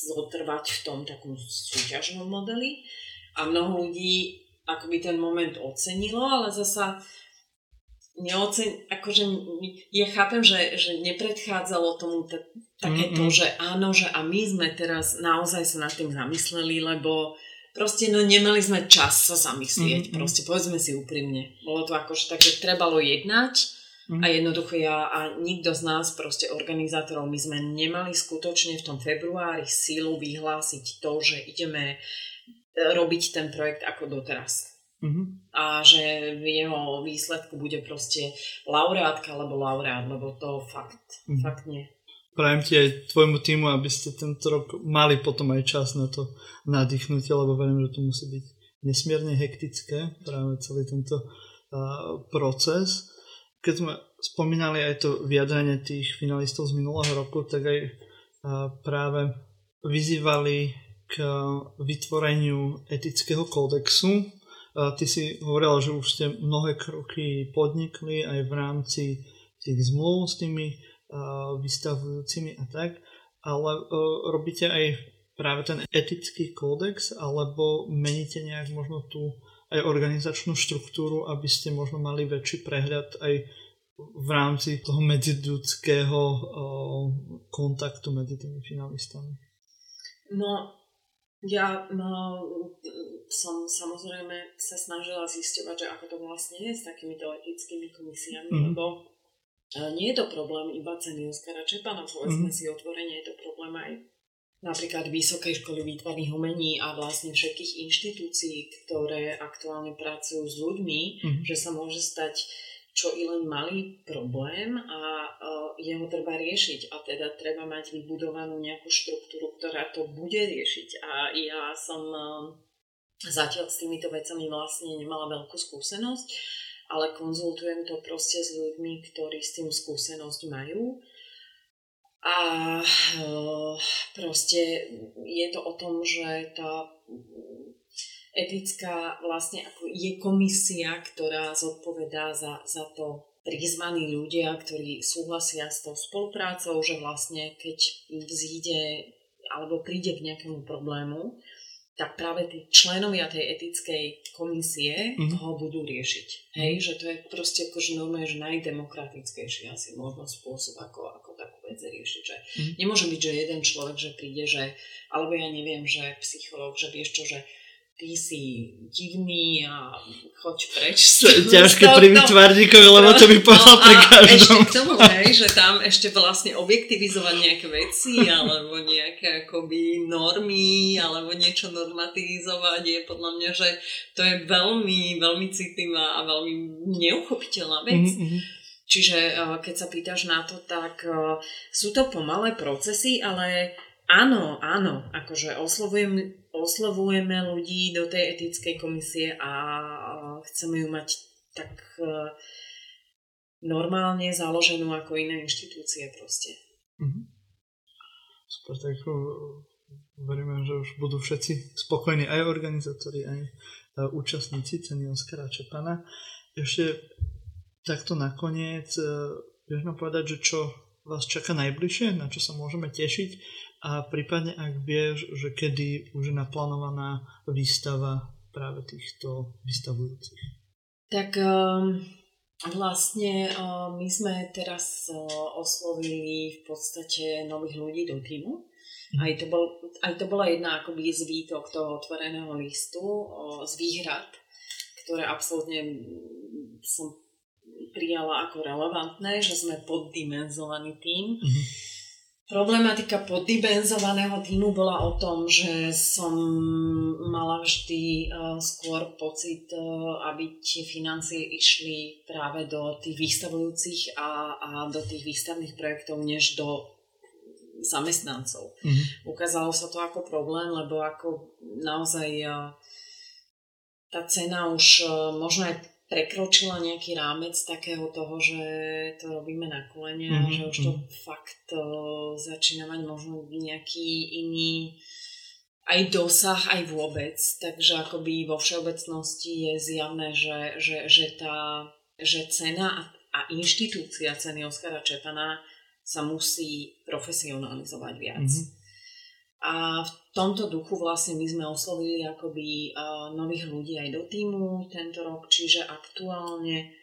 zotrvať v tom takom súťažnom modeli a mnoho ľudí akoby ten moment ocenilo, ale zasa neocen, akože ja chápem, že, že nepredchádzalo tomu t- také to, že áno, že a my sme teraz naozaj sa nad tým zamysleli, lebo proste no nemali sme čas sa zamyslieť, mm-hmm. proste povedzme si úprimne. Bolo to akože tak, že trebalo jednať mm-hmm. a jednoducho ja a nikto z nás, proste organizátorov, my sme nemali skutočne v tom februári sílu vyhlásiť to, že ideme robiť ten projekt ako doteraz. Mm-hmm. A že v jeho výsledku bude proste laureátka alebo laureát, lebo to fakt, mm-hmm. fakt nie. Prajem ti aj tvojmu týmu, aby ste tento rok mali potom aj čas na to nadýchnutie, lebo verím, že to musí byť nesmierne hektické, práve celý tento uh, proces. keď sme spomínali aj to vyjadrenie tých finalistov z minulého roku, tak aj práve vyzývali k vytvoreniu etického kódexu. Ty si hovorila, že už ste mnohé kroky podnikli aj v rámci tých zmluv s tými vystavujúcimi a tak, ale robíte aj práve ten etický kódex, alebo meníte nejak možno tú aj organizačnú štruktúru, aby ste možno mali väčší prehľad aj v rámci toho medziludského kontaktu medzi tými finalistami? No, ja no, som samozrejme sa snažila zisťovať, že ako to vlastne je s takýmito etickými komisiami, mm-hmm. lebo e, nie je to problém iba ceny Oskara Čepana, povedzme mm-hmm. si otvorenie, je to problém aj napríklad Vysokej školy výtvarných umení a vlastne všetkých inštitúcií, ktoré aktuálne pracujú s ľuďmi, mm-hmm. že sa môže stať čo i len malý problém a uh, jeho treba riešiť a teda treba mať vybudovanú nejakú štruktúru, ktorá to bude riešiť a ja som uh, zatiaľ s týmito vecami vlastne nemala veľkú skúsenosť, ale konzultujem to proste s ľuďmi, ktorí s tým skúsenosť majú. A uh, proste je to o tom, že tá etická vlastne ako je komisia, ktorá zodpovedá za, za to prizvaní ľudia, ktorí súhlasia s tou spoluprácou, že vlastne keď vzíde alebo príde k nejakému problému, tak práve tí členovia tej etickej komisie mm-hmm. ho budú riešiť. Hej, že to je proste akože normálne, že najdemokratickejší asi možno spôsob, ako, ako takú vec riešiť. Že mm-hmm. Nemôže byť, že jeden človek, že príde, že, alebo ja neviem, že psychológ, že vieš čo, že ty si divný a choď preč. To je ťažké pri vytvarníkovi, lebo to by povedal no, pri každom. ešte k tomu, hej, že tam ešte vlastne objektivizovať nejaké veci, alebo nejaké akoby normy, alebo niečo normativizovať je podľa mňa, že to je veľmi, veľmi citlivá a veľmi neuchopiteľná vec. Mm-hmm. Čiže eh, keď sa pýtaš na to, tak eh, sú to pomalé procesy, ale áno, áno, akože oslovujem oslovujeme ľudí do tej etickej komisie a chceme ju mať tak e, normálne založenú ako iné inštitúcie proste. Mm-hmm. Super, tak e, veríme, že už budú všetci spokojní, aj organizátori, aj e, účastníci ceny Oskara Čepana. Ešte takto nakoniec, vieš nám povedať, že čo vás čaká najbližšie, na čo sa môžeme tešiť a prípadne ak vieš, že kedy už je naplánovaná výstava práve týchto vystavujúcich. Tak um, vlastne um, my sme teraz uh, oslovili v podstate nových ľudí do týmu. Mhm. Aj to, bol, aj to bola jedna akoby z výtok toho otvoreného listu uh, z výhrad, ktoré absolútne som prijala ako relevantné, že sme poddimenzovaný tým. Mm-hmm Problematika poddimenzovaného týmu bola o tom, že som mala vždy uh, skôr pocit, uh, aby tie financie išli práve do tých vystavujúcich a, a do tých výstavných projektov, než do zamestnancov. Mm-hmm. Ukázalo sa to ako problém, lebo ako naozaj uh, tá cena už možno aj prekročila nejaký rámec takého toho, že to robíme na kolene mm-hmm. a mhm, že už to mm-hmm. fakt uh, začína mať možno nejaký iný aj dosah, aj vôbec. Takže akoby vo všeobecnosti je zjavné, že, že, že, tá, že cena a, a inštitúcia ceny Oskara Čepana sa musí profesionalizovať viac. Mm-hmm. A v tomto duchu vlastne my sme oslovili akoby uh, nových ľudí aj do týmu tento rok, čiže aktuálne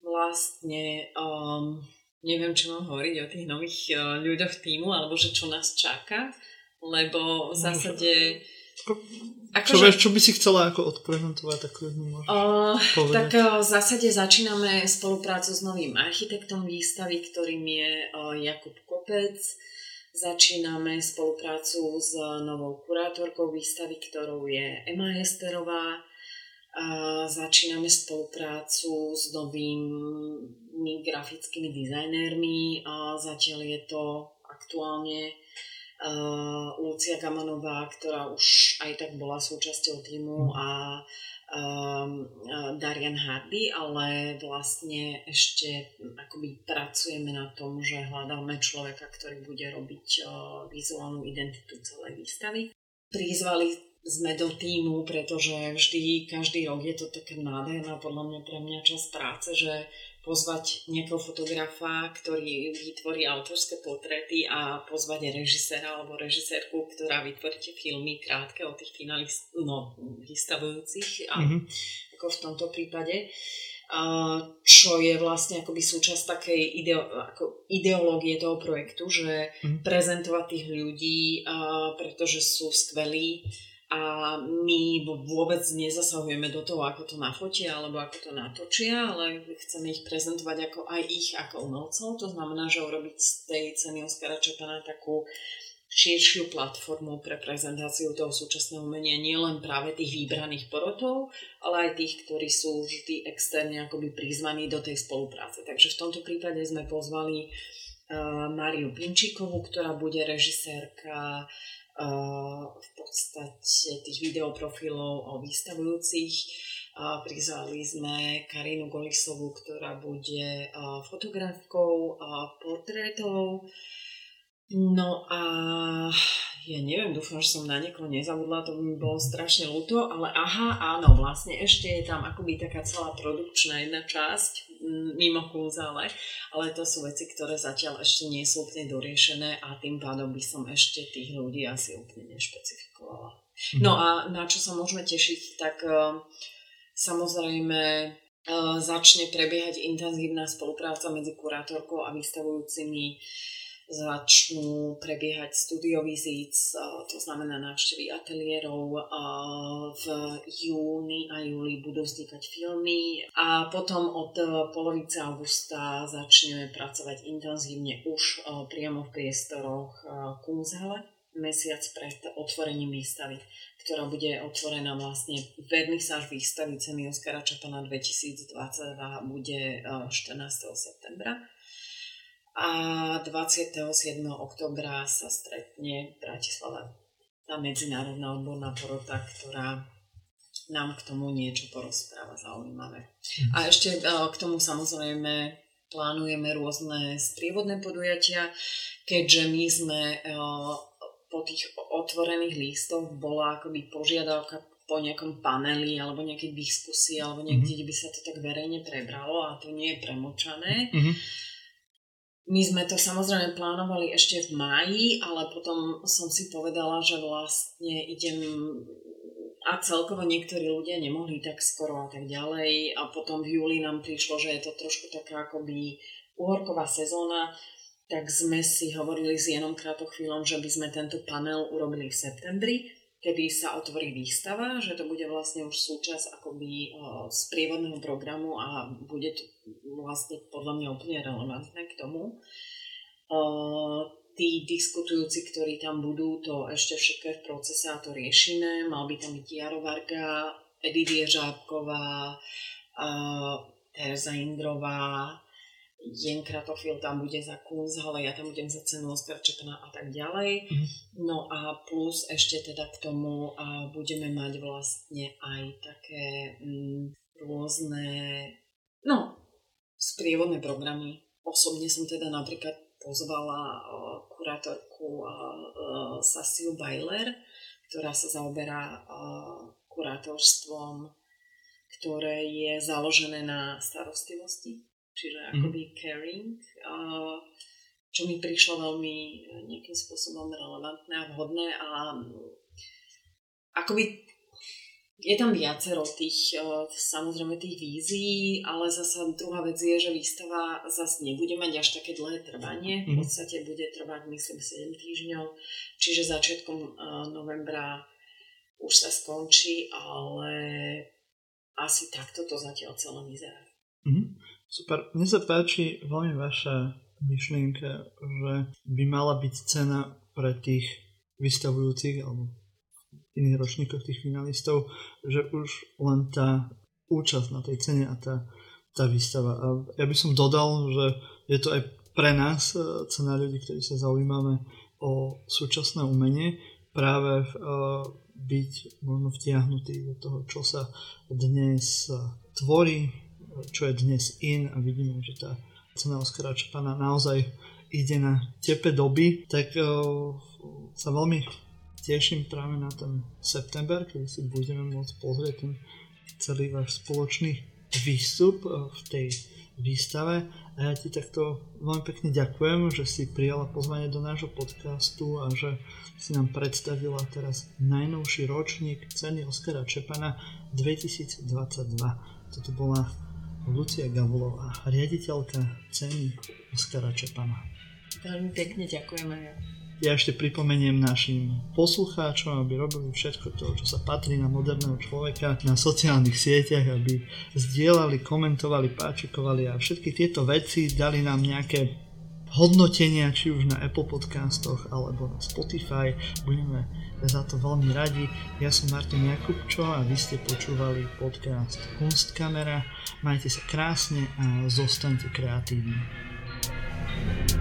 vlastne um, neviem, čo mám hovoriť o tých nových uh, ľuďoch týmu, alebo že čo nás čaká, lebo v zásade... Ako, čo, že, čo by si chcela ako odprezentovať takú jednu uh, Tak uh, v zásade začíname spoluprácu s novým architektom výstavy, ktorým je uh, Jakub Kopec. Začíname spoluprácu s novou kurátorkou výstavy, ktorou je Ema Hesterová. A začíname spoluprácu s novými grafickými dizajnérmi. A zatiaľ je to aktuálne uh, Lucia Kamanová, ktorá už aj tak bola súčasťou týmu a um, Darian Hardy, ale vlastne ešte akoby pracujeme na tom, že hľadáme človeka, ktorý bude robiť uh, vizuálnu identitu celej výstavy. Prizvali sme do týmu, pretože vždy, každý rok je to také nádherná podľa mňa pre mňa čas práce, že pozvať nejakého fotografa, ktorý vytvorí autorské portréty a pozvať režisera alebo režisérku, ktorá vytvorí tie filmy krátke o tých finalist, no, vystavujúcich, a, mm-hmm. ako v tomto prípade. A, čo je vlastne akoby súčasť takej ideo, ako ideológie toho projektu, že mm-hmm. prezentovať tých ľudí, a, pretože sú skvelí, a my vôbec nezasahujeme do toho, ako to nafotia alebo ako to natočia, ale chceme ich prezentovať ako aj ich ako umelcov. To znamená, že urobiť z tej ceny Oscara Čepana takú širšiu platformu pre prezentáciu toho súčasného umenia, nielen práve tých vybraných porotov, ale aj tých, ktorí sú vždy externe akoby prizvaní do tej spolupráce. Takže v tomto prípade sme pozvali uh, Máriu Pinčíkovú, ktorá bude režisérka v podstate tých videoprofilov o vystavujúcich. Prizvali sme Karinu Golisovú, ktorá bude fotografkou portrétov. No a ja neviem, dúfam, že som na niekoho nezabudla, to mi bolo strašne ľúto, ale aha, áno, vlastne ešte je tam akoby taká celá produkčná jedna časť, mimo kúzale, ale to sú veci, ktoré zatiaľ ešte nie sú úplne doriešené a tým pádom by som ešte tých ľudí asi úplne nešpecifikovala. Mhm. No a na čo sa môžeme tešiť, tak uh, samozrejme uh, začne prebiehať intenzívna spolupráca medzi kurátorkou a vystavujúcimi začnú prebiehať studiovizíc, to znamená návštevy ateliérov. V júni a júli budú vznikať filmy a potom od polovice augusta začneme pracovať intenzívne už priamo v priestoroch Kunzhele mesiac pred otvorením výstavy, ktorá bude otvorená vlastne vernisáž výstavy ceny Oskara Čapana 2022 bude 14. septembra a 27. oktobra sa stretne v Bratislave tá medzinárodná odborná porota, ktorá nám k tomu niečo porozpráva zaujímavé. A ešte e, k tomu samozrejme plánujeme rôzne sprievodné podujatia, keďže my sme e, po tých otvorených listoch bola akoby požiadavka po nejakom paneli alebo nejakej diskusii alebo niekde, mm-hmm. kde by sa to tak verejne prebralo a to nie je premočané. Mm-hmm my sme to samozrejme plánovali ešte v máji, ale potom som si povedala, že vlastne idem a celkovo niektorí ľudia nemohli tak skoro a tak ďalej. A potom v júli nám prišlo, že je to trošku taká akoby uhorková sezóna, tak sme si hovorili s Janom Kratochvíľom, že by sme tento panel urobili v septembri kedy sa otvorí výstava, že to bude vlastne už súčasť akoby z prievodného programu a bude to vlastne podľa mňa úplne relevantné k tomu. Tí diskutujúci, ktorí tam budú, to ešte všetko je v procese a to riešime. Mal by tam byť Jaro Varga, Edith Ježábková, Teresa Indrová, Jen Kratofil tam bude za ale ja tam budem za cenu Oskar Čepna a tak ďalej. Mm. No a plus ešte teda k tomu a budeme mať vlastne aj také mm, rôzne, no, sprievodné programy. Osobne som teda napríklad pozvala uh, kurátorku uh, Sasiu Bajler, ktorá sa zaoberá uh, kurátorstvom, ktoré je založené na starostlivosti čiže mm. akoby caring, čo mi prišlo veľmi eh, nejakým spôsobom relevantné a vhodné a mm, akoby je tam viacero tých, eh, samozrejme tých vízií, ale zasa druhá vec je, že výstava zase nebude mať až také dlhé trvanie. V mhm. podstate bude trvať, myslím, 7 týždňov, čiže začiatkom eh, novembra už sa skončí, ale asi takto to zatiaľ celé vyzerá. Mm-hmm. Super. Mne sa páči veľmi vaša myšlienka, že by mala byť cena pre tých vystavujúcich alebo iných ročníkoch tých finalistov, že už len tá účasť na tej cene a tá, tá výstava. A ja by som dodal, že je to aj pre nás, e, cena ľudí, ktorí sa zaujímame o súčasné umenie, práve uh, byť možno vtiahnutý do toho, čo sa dnes tvorí, čo je dnes in a vidíme, že tá cena Oskara Čepana naozaj ide na tepe doby, tak uh, sa veľmi teším práve na ten september, kedy si budeme môcť pozrieť ten celý váš spoločný výstup uh, v tej výstave a ja ti takto veľmi pekne ďakujem, že si prijala pozvanie do nášho podcastu a že si nám predstavila teraz najnovší ročník ceny Oskara Čepana 2022. Toto bola Lucia Gavulová, riaditeľka ceny Oskara Čepana. Veľmi pekne ďakujem aj ja. Ja ešte pripomeniem našim poslucháčom, aby robili všetko to, čo sa patrí na moderného človeka na sociálnych sieťach, aby zdieľali, komentovali, páčikovali a všetky tieto veci dali nám nejaké hodnotenia, či už na Apple podcastoch alebo na Spotify. Budeme sme za to veľmi radi. Ja som Martin Jakubčo a vy ste počúvali podcast Kunstkamera. Majte sa krásne a zostaňte kreatívni. thank you